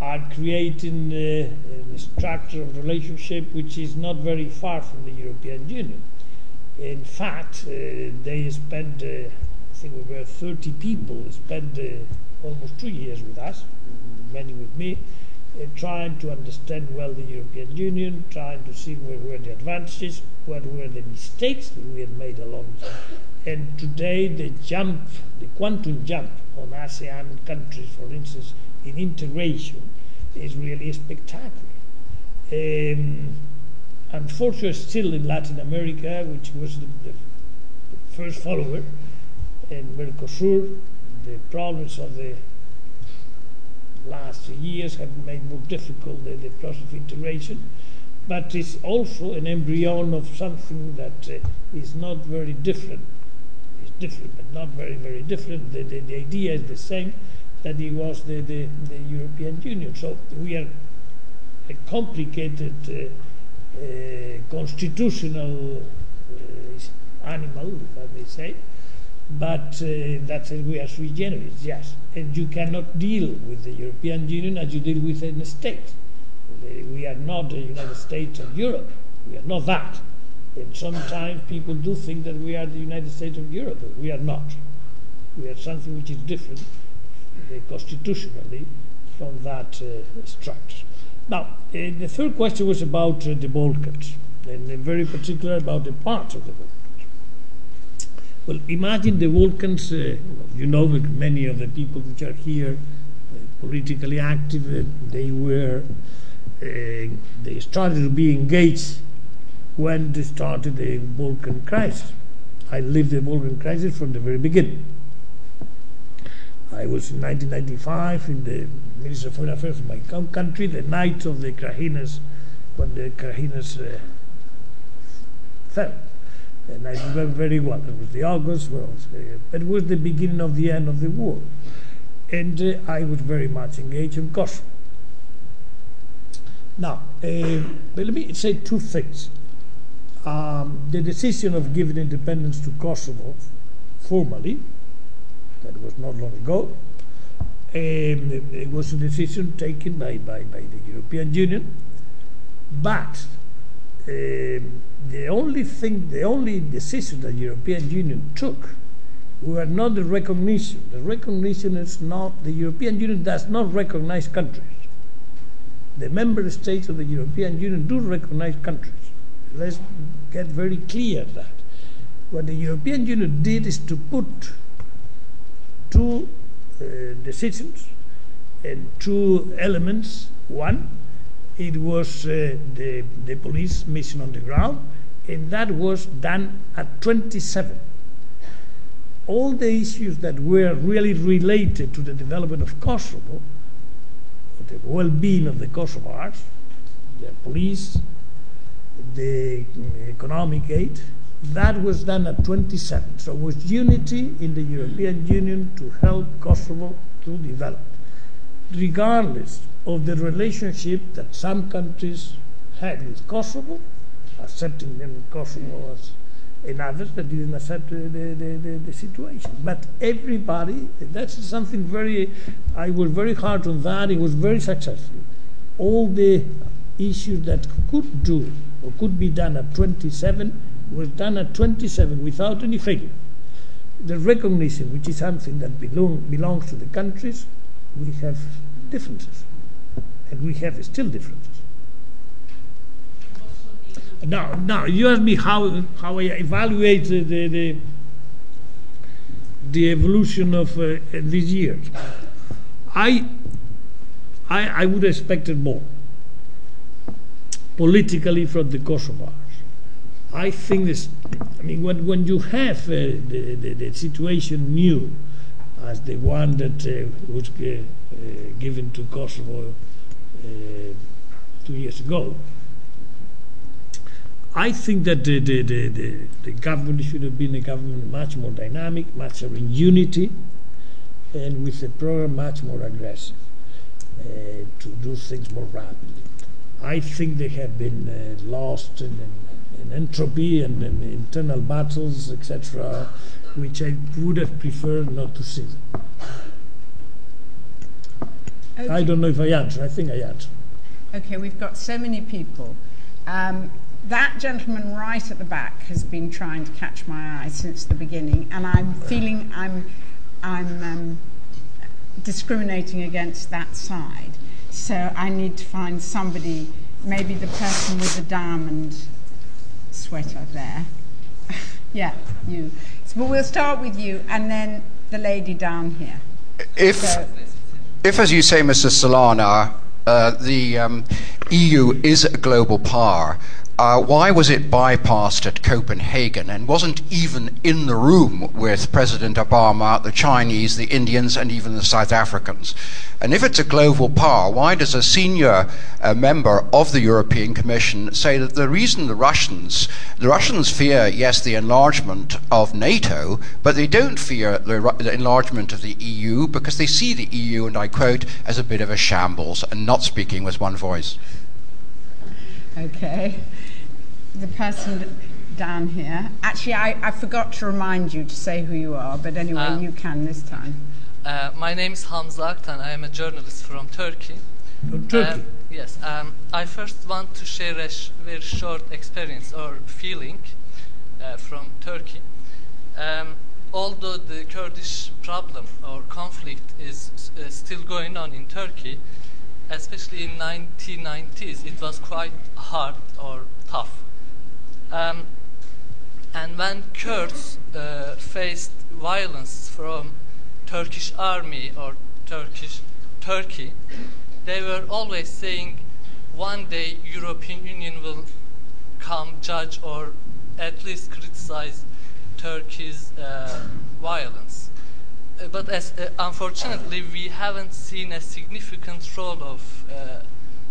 are creating a structure of relationship which is not very far from the European Union. In fact, uh, they spent, uh, I think we were 30 people, spent uh, almost two years with us, many with me, trying to understand well the European Union, trying to see where were the advantages, what were the mistakes that we had made along and today the jump, the quantum jump on ASEAN countries, for instance, in integration is really spectacular. Um, unfortunately, still in Latin America, which was the, the, the first follower, and Mercosur, the problems of the last years have made more difficult the, the process of integration, but it's also an embryo of something that uh, is not very different It's different, but not very, very different. The, the, the idea is the same that it was the, the, the European Union. So we are a complicated uh, constitutional uh, animal, if I may say, but uh, that's we are sui generis, yes. And you cannot deal with the European Union as you deal with a state. We are not the United States of Europe. We are not that. And sometimes people do think that we are the United States of Europe, we are not. We are something which is different constitutionally from that uh, structure. Now, the third question was about uh, the Balkans, and very particular about the parts of the Balkans. Well, imagine the Balkans, uh, you know, many of the people which are here uh, politically active, they were, they started to be engaged when they started the Balkan crisis. I lived the Balkan crisis from the very beginning. I was in 1995 in the Ministry of Foreign Affairs of my country, the night of the Krajinas, when the Krajinas uh, fell. And I remember very well. It was the August, well, it was the beginning of the end of the war. And uh, I was very much engaged in Kosovo. Now, uh, let me say two things um, the decision of giving independence to Kosovo formally, that was not long ago, um, it was a decision taken by, by, by the European Union, but um, the only thing, the only decision that the European Union took were not the recognition. The recognition is not, the European Union does not recognize countries. The member states of the European Union do recognize countries let's get very clear that what the European Union did is to put two uh, decisions and two elements. One, it was uh, the, the police mission on the ground, and that was done at 27. All the issues that were really related to the development of Kosovo, the well being of the Kosovars, the police, the economic aid. That was done at 27. So it was unity in the European Union to help Kosovo to develop, regardless of the relationship that some countries had with Kosovo, accepting them Kosovo as and others that didn't accept the, the, the, the, situation. But everybody, that's something very, I was very hard on that, it was very successful. All the issues that could do or could be done at 27 was done at 27 without any failure. The recognition, which is something that belong, belongs to the countries, we have differences, and we have still differences. Now, now you ask me how how I evaluate the the, the, evolution of uh, these years. I, I I would have expected more politically from the Kosovars. I think this, I mean, when, when you have uh, the, the, the, situation new as the one that uh, was uh, uh given to Kosovo uh, two years ago, I think that the, the, the, the, government should have been a government much more dynamic, much more in unity, and with a program much more aggressive uh, to do things more rapidly. I think they have been uh, lost in, and entropy and, and internal battles, etc., which I would have preferred not to see. Okay. I don't know if I answer. I think I answer. Okay, we've got so many people. Um, that gentleman right at the back has been trying to catch my eye since the beginning, and I'm feeling I'm, I'm um, discriminating against that side. So I need to find somebody, maybe the person with the diamond sweater there. yeah, you. So, but we'll start with you, and then the lady down here. If, So, if as you say, Mr. Solana, uh, the um, EU is a global power, uh, why was it bypassed at Copenhagen and wasn't even in the room with President Obama, the Chinese, the Indians, and even the South Africans? And if it's a global power, why does a senior uh, member of the European Commission say that the reason the Russians, the Russians fear, yes, the enlargement of NATO, but they don't fear the, the enlargement of the EU because they see the EU, and I quote, as a bit of a shambles and not speaking with one voice? Okay. The person down here. Actually, I, I forgot to remind you to say who you are, but anyway, Ah. you can this time. Uh, my name is Hamza Aktan. I am a journalist from Turkey. From Turkey. Um, yes. Um, I first want to share a sh- very short experience or feeling uh, from Turkey. Um, although the Kurdish problem or conflict is uh, still going on in Turkey, especially in 1990s, it was quite hard or tough. Um, and when Kurds uh, faced violence from Turkish army or Turkish Turkey, they were always saying, one day European Union will come judge or at least criticize Turkey's uh, violence. Uh, but as, uh, unfortunately, we haven't seen a significant role of uh,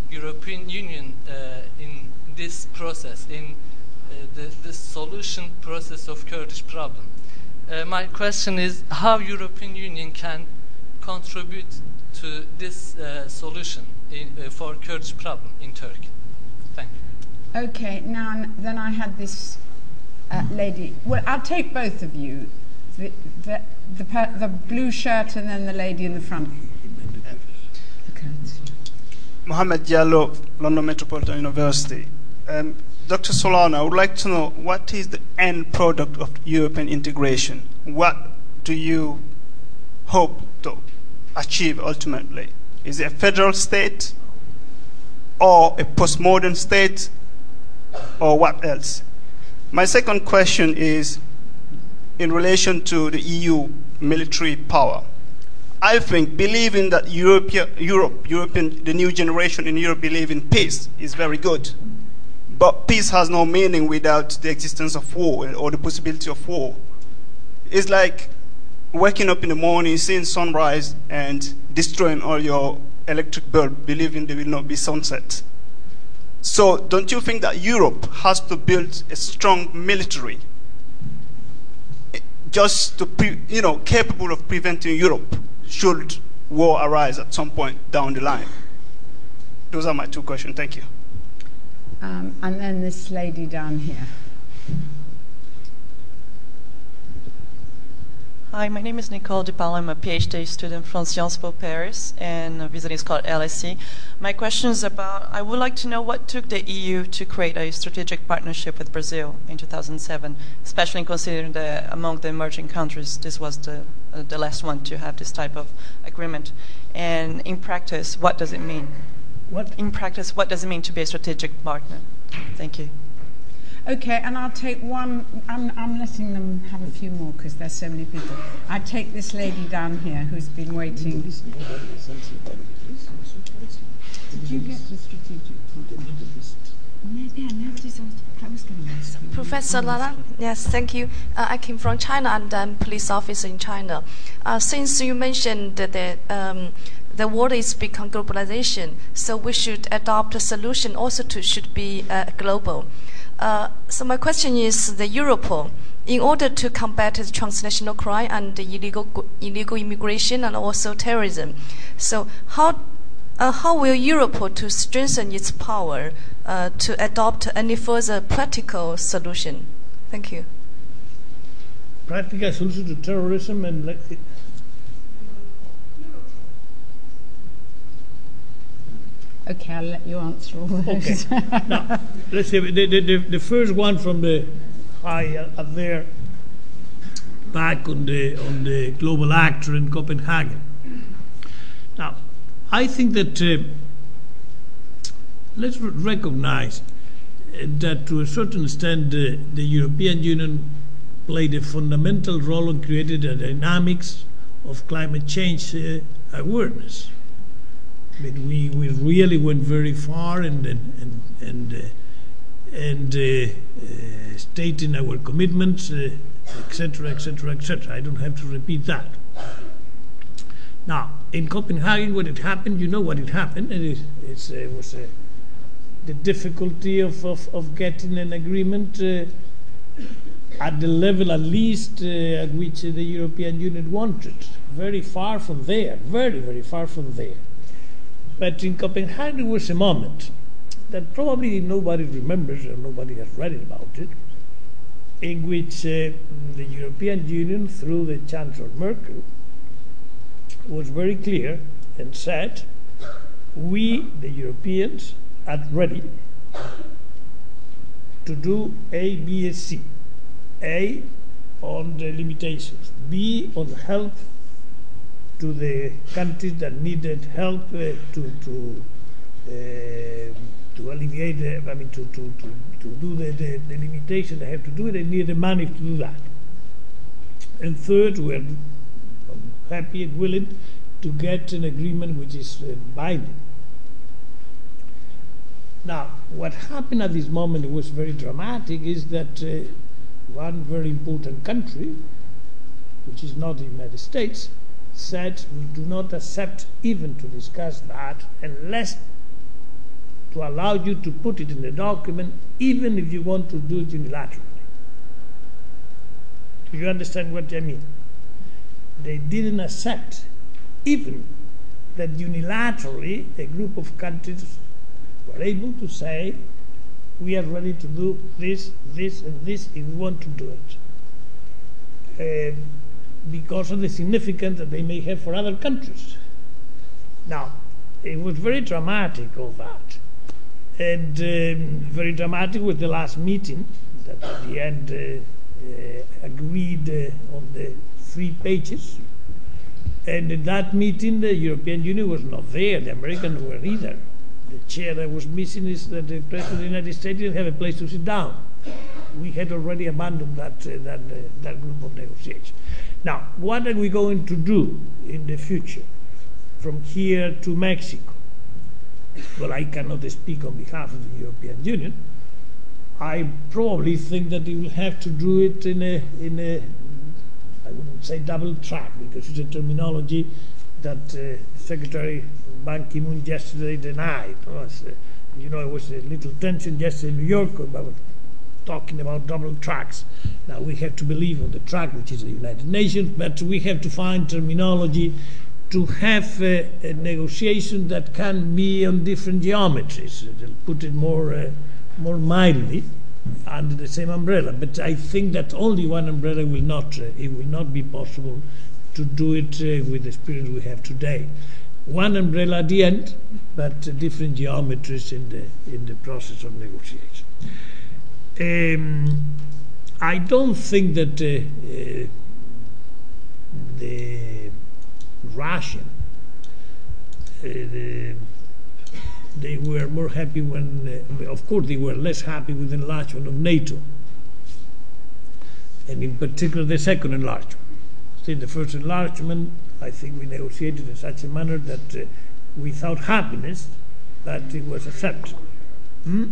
European Union uh, in this process, in the, the solution process of Kurdish problem. Uh, my question is how European Union can contribute to this uh, solution in, uh, for Kurdish problem in Turkey. Thank you. Okay, now then I had this uh, lady. Well, I'll take both of you. The, the, the, per, the blue shirt and then the lady in the front. Okay. Mohamed Diallo, London Metropolitan University. Um, Dr. Solana, I would like to know what is the end product of European integration? What do you hope to achieve ultimately? Is it a federal state or a postmodern state or what else? My second question is in relation to the EU military power. I think believing that Europe, Europe, European, the new generation in Europe believe in peace is very good. But peace has no meaning without the existence of war or the possibility of war. It's like waking up in the morning, seeing sunrise, and destroying all your electric bulb, believing there will not be sunset. So, don't you think that Europe has to build a strong military just to, pre, you know, capable of preventing Europe should war arise at some point down the line? Those are my two questions. Thank you. Um, and then this lady down here. Hi, my name is Nicole DePaul. I'm a PhD student from Sciences Po Paris and a visiting scholar at LSE. My question is about I would like to know what took the EU to create a strategic partnership with Brazil in 2007, especially considering that among the emerging countries, this was the, uh, the last one to have this type of agreement. And in practice, what does it mean? What? In practice, what does it mean to be a strategic partner? Thank you. Okay, and I'll take one. I'm, I'm letting them have a few more because there's so many people. I take this lady down here who's been waiting. Did you get the strategic? No, yeah, nobody's asked. I was going to ask you. Professor Lala, yes, thank you. Uh, I came from China and I'm police officer in China. Uh, since you mentioned that the, um, the world is become globalization, so we should adopt a solution also to should be uh, global. Uh, so my question is the Europol, in order to combat the transnational crime and the illegal illegal immigration and also terrorism. So how Uh, how will Europe to strengthen its power uh, to adopt any further practical solution? Thank you. Practical solution to terrorism and Okay, I'll let you answer all those. Okay. now, let's see. The, the, the, first one from the high uh, up there, back on the on the global actor in Copenhagen. Now, I think that uh, let's r- recognize uh, that to a certain extent uh, the European Union played a fundamental role in creating the dynamics of climate change uh, awareness. Mean, we, we really went very far and and and and, uh, and uh, uh, stating our commitments, etc., etc., etc. I don't have to repeat that. Now, in Copenhagen, when it happened, you know what it happened. It, is, it's, uh, it was uh, the difficulty of, of, of getting an agreement uh, at the level, at least, at which the European Union wanted. Very far from there, very, very far from there. But in Copenhagen was a moment that probably nobody remembers or nobody has read about it, in which uh, the European Union, through the Chancellor Merkel, was very clear and said, we, the Europeans, are ready to do A, B, and C. A, on the limitations. B, on the help to the countries that needed help uh, to to uh, to alleviate, the, I mean, to, to, to, to do the, the, the limitation they have to do, they need the money to do that. And third, we're happy and willing to get an agreement which is uh, binding. Now, what happened at this moment was very dramatic is that uh, one very important country, which is not the United States, said we do not accept even to discuss that unless to allow you to put it in the document, even if you want to do it unilaterally. Do you understand what I mean? They didn't accept even that unilaterally a group of countries were able to say, we are ready to do this, this, and this if we want to do it. Uh, because of the significance that they may have for other countries. Now, it was very dramatic, all that. And um, very dramatic was the last meeting that at the end uh, uh, agreed uh, on the three pages. And in that meeting, the European Union was not there, the Americans were either. The chair that was missing is that the President of the United States didn't have a place to sit down. We had already abandoned that, uh, that, uh, that group of negotiations. Now, what are we going to do in the future from here to Mexico? Well, I cannot speak on behalf of the European Union. I probably think that we will have to do it in a, in a I wouldn't say double track because it's a terminology that uh, Secretary Ban Ki-moon yesterday denied. Uh, you know, it was a little tension yesterday in New York about talking about double tracks. Now we have to believe on the track, which is the United Nations, but we have to find terminology to have a, a negotiation that can be on different geometries. To put it more, uh, more mildly, under the same umbrella. But I think that only one umbrella will not. Uh, it will not be possible to do it uh, with the spirit we have today. One umbrella at the end, but different geometries in the in the process of negotiation. Um, I don't think that uh, the Russian uh, the, they were more happy when, uh, of course, they were less happy with the enlargement of NATO, and in particular the second enlargement. See, the first enlargement, I think we negotiated in such a manner that uh, without happiness, that it was accepted. Hmm?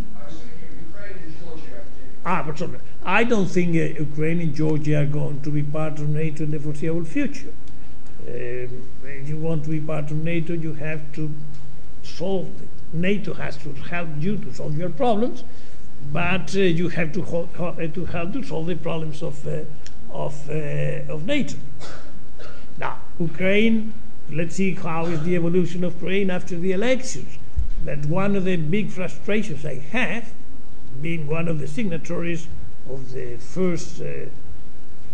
Ah, but sorry. I don't think uh, Ukraine and Georgia are going to be part of NATO in the foreseeable future. Um, if you want to be part of NATO, you have to solve it. NATO has to help you to solve your problems, but uh, you have to, ho- ho- to help to solve the problems of, uh, of, uh, of NATO. Now, Ukraine let's see how is the evolution of Ukraine after the elections. That one of the big frustrations I have, being one of the signatories of the first, uh,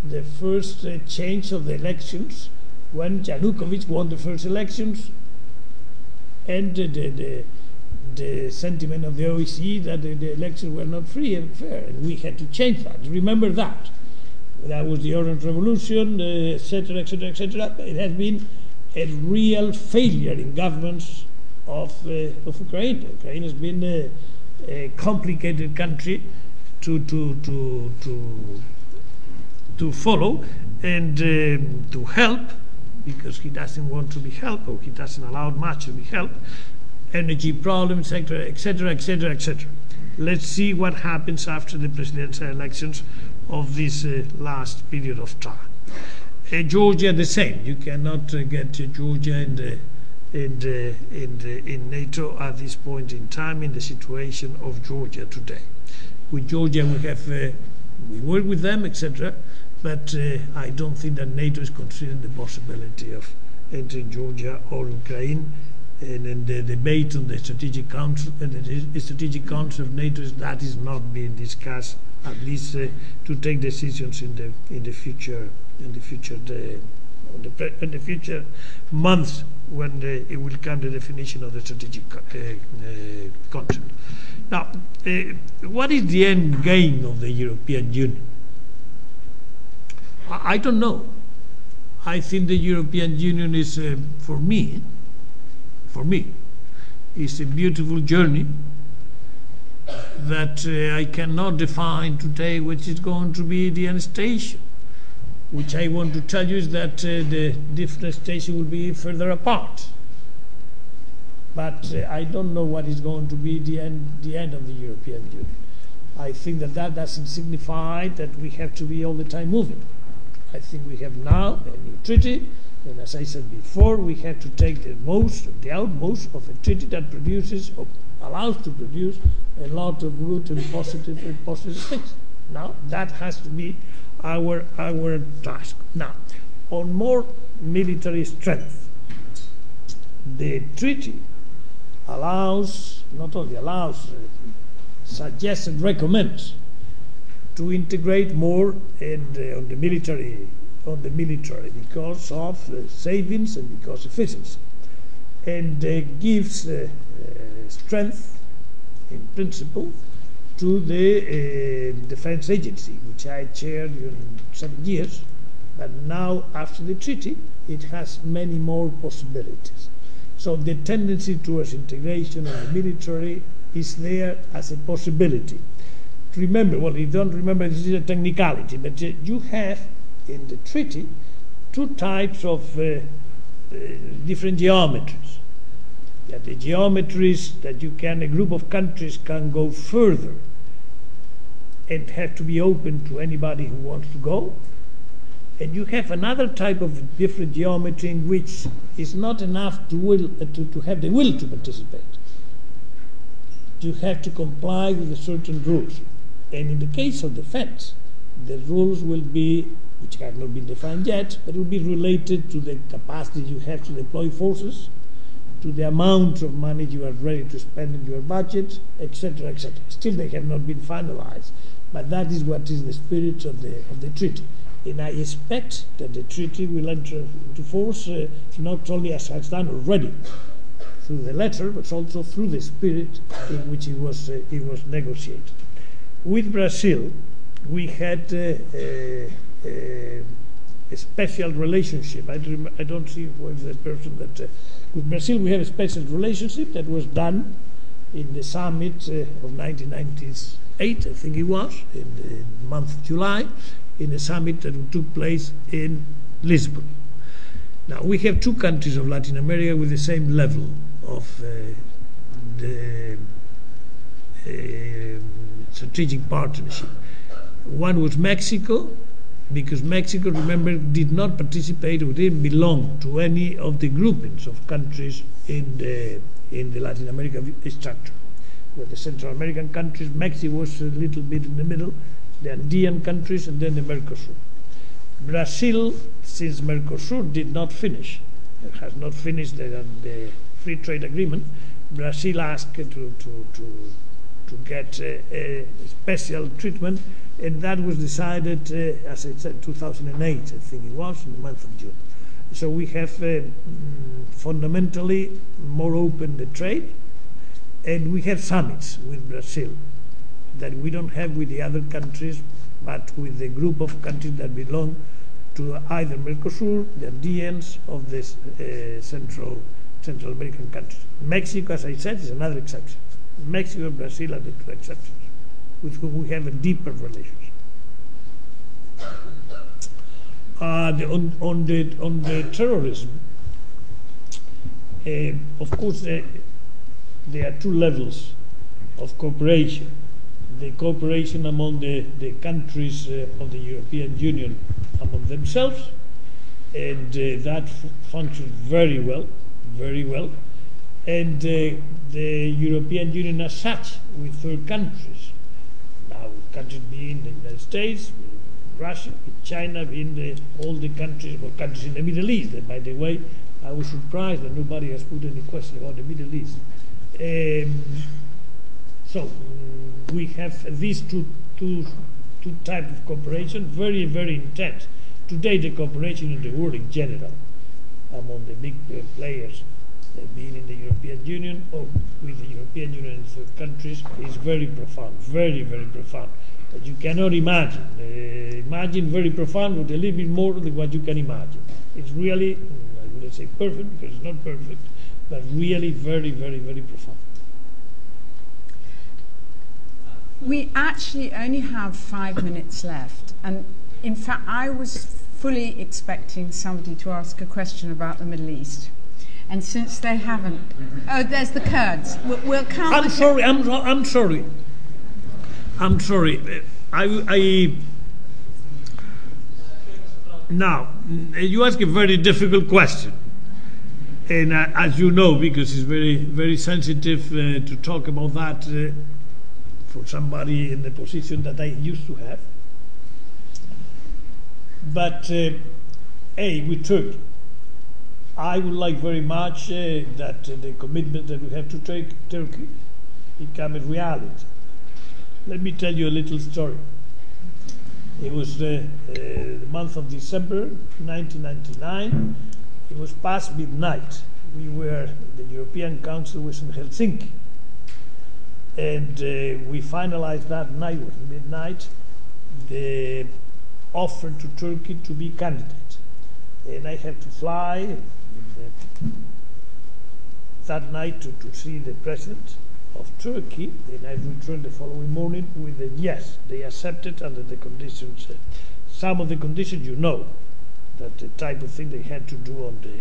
the first uh, change of the elections, when Yanukovych won the first elections, and the, the, the, sentiment of the OEC that the, the elections were not free and fair, and we had to change that. Remember that. That was the Orange Revolution, etc., etc., etc. It has been a real failure in governments of, uh, of Ukraine. Ukraine has been a, a complicated country to, to, to, to, to follow and um, to help because he doesn't want to be helped or he doesn't allow much to be helped. Energy problems, etc., etc., etc., etc. Let's see what happens after the presidential elections of this uh, last period of time. Uh, Georgia, the same. You cannot uh, get Georgia in, the, in, in, the, in NATO at this point in time in the situation of Georgia today. With Georgia, we have uh, we work with them, etc. But uh, I don't think that NATO is considering the possibility of entering Georgia or Ukraine. And, and the debate on the strategic council, uh, the strategic council of NATO is that is not being discussed at least uh, to take decisions in the in the future in the future the, the, in the future months when it will come the definition of the strategic uh, uh, concept. Now, uh, what is the end game of the European Union? I, I don't know. I think the European Union is, uh, for me, for me, is a beautiful journey that uh, I cannot define today which is going to be the end station. Which I want to tell you is that uh, the different stations will be further apart. But uh, I don't know what is going to be the end, the end of the European Union. I think that that doesn't signify that we have to be all the time moving. I think we have now a new treaty, and as I said before, we have to take the most, the outmost of a treaty that produces or allows to produce a lot of good and positive and positive things. Now that has to be our our task. Now, on more military strength, the treaty allows not only allows, uh, suggests and recommends to integrate more in the, on the military on the military because of uh, savings and because of efficiency, and uh, gives strength in principle to the uh, defense agency, which I chaired during seven years. But now, after the treaty, it has many more possibilities. So the tendency towards integration of the military is there as a possibility. Remember, well, you don't remember, this is a technicality, but you have in the treaty two types of uh, different geometries that the geometries that you can, a group of countries can go further and have to be open to anybody who wants to go. And you have another type of different geometry in which it's not enough to, will, uh, to, to have the will to participate. You have to comply with certain rules. And in the case of the defense, the rules will be, which have not been defined yet, but will be related to the capacity you have to deploy forces, to the amount of money you are ready to spend in your budget, etc., etc. Still, they have not been finalized, but that is what is the spirit of the of the treaty. And I expect that the treaty will enter into force uh, not only as has done already through the letter, but also through the spirit in which it was uh, it was negotiated. With Brazil, we had. Uh, uh, uh a special relationship. I, I don't see who is the person that. Uh, with Brazil, we have a special relationship that was done in the summit uh, of 1998, I think it was, in the month of July, in a summit that took place in Lisbon. Now, we have two countries of Latin America with the same level of uh, the uh, strategic partnership. One was Mexico, because Mexico, remember, did not participate or didn't belong to any of the groupings of countries in the, in the Latin American structure. Where the Central American countries, Mexico was a little bit in the middle, the Andean countries, and then the Mercosur. Brazil, since Mercosur did not finish, has not finished the, the free trade agreement, Brazil asked to, to, to, to get uh, a special treatment, and that was decided, uh, as I said, 2008, I think it was, in the month of June. So we have uh, mm, fundamentally more open the trade, and we have summits with Brazil that we don't have with the other countries, but with the group of countries that belong to either Mercosur, the Andeans of the uh, Central Central American countries. Mexico, as I said, is another exception. Mexico and Brazil are the two exceptions with whom we have a deeper relationship. Uh, the, on, on, the, on the terrorism, uh, of course, uh, there are two levels of cooperation. The cooperation among the, the countries uh, of the European Union among themselves, and uh, that functions very well, very well. And uh, the European Union as such with third countries. Now, countries being the United States, Russia, China, being the, all the countries, or countries in the Middle East. And by the way, I was surprised that nobody has put any question about the Middle East. Um, so we have these two, two, two types of cooperation, very, very intense. Today, the cooperation in the world in general, among the big uh, players, uh, being in the European Union or with the European Union and third countries, is very profound, very, very profound. You cannot imagine. Uh, imagine very profound, but a little bit more than what you can imagine. It's really, mm, I wouldn't say perfect because it's not perfect, but really very, very, very profound. We actually only have five minutes left, and in fact, I was fully expecting somebody to ask a question about the Middle East. And since they haven't, oh, there's the Kurds. We'll, we'll count. I'm sorry. I'm, I'm sorry. I'm sorry. I, I now you ask a very difficult question, and uh, as you know, because it's very very sensitive uh, to talk about that uh, for somebody in the position that I used to have. But uh, a we took. I would like very much uh, that uh, the commitment that we have to take Turkey become a reality. Let me tell you a little story. It was the, uh, the month of December 1999. It was past midnight. We were, the European Council was in Helsinki. And uh, we finalized that night, midnight, the offer to Turkey to be candidate. And I had to fly uh, that night to, to see the president of Turkey, and I returned the following morning with a yes, they accepted under the conditions. Uh, some of the conditions you know, that the type of thing they had to do on the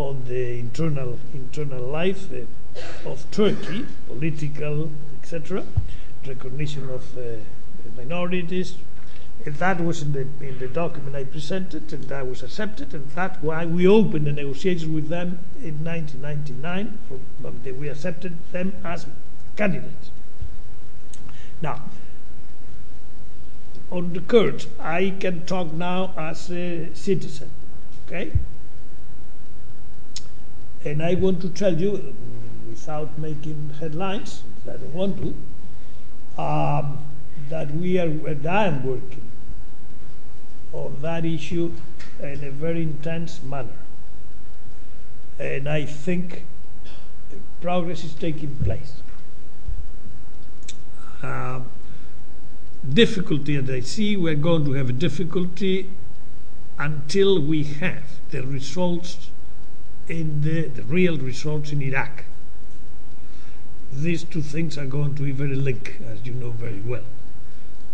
on the internal internal life uh, of Turkey, political, etc., recognition of uh, minorities. And that was in the in the document I presented, and that was accepted, and that's why we opened the negotiations with them in 1999. For, we accepted them as candidates. Now, on the Kurds, I can talk now as a citizen, okay? And I want to tell you, without making headlines, I don't want to, um, that we are, and I am working on that issue in a very intense manner. And I think progress is taking place. Um, difficulty that I see, we're going to have a difficulty until we have the results in the, the real results in Iraq. These two things are going to be very linked, as you know very well.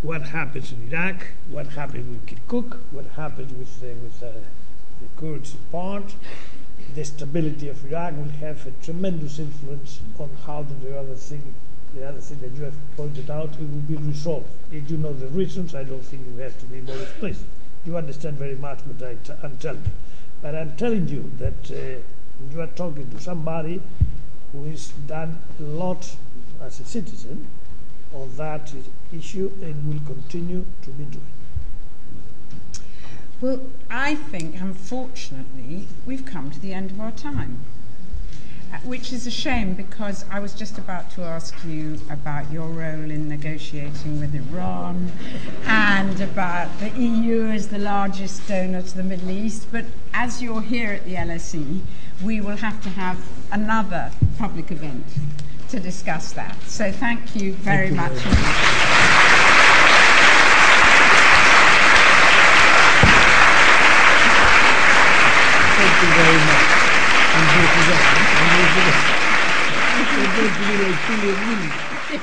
What happens in Iraq, what happens with Kirkuk, what happens with, uh, with uh, the Kurds part, the stability of Iraq will have a tremendous influence on how the other thing, the other thing that you have pointed out, it will be resolved. If you know the reasons, I don't think you have to be more explicit. You understand very much what I t- I'm telling you. But I'm telling you that uh, you are talking to somebody who has done a lot as a citizen on that issue and will continue to be doing. Well, I think, unfortunately, we've come to the end of our time, which is a shame because I was just about to ask you about your role in negotiating with Iran and about the EU as the largest donor to the Middle East. But as you're here at the LSE, we will have to have another public event to discuss that. So thank you very Thank you much. very indeed. Thank you very much. This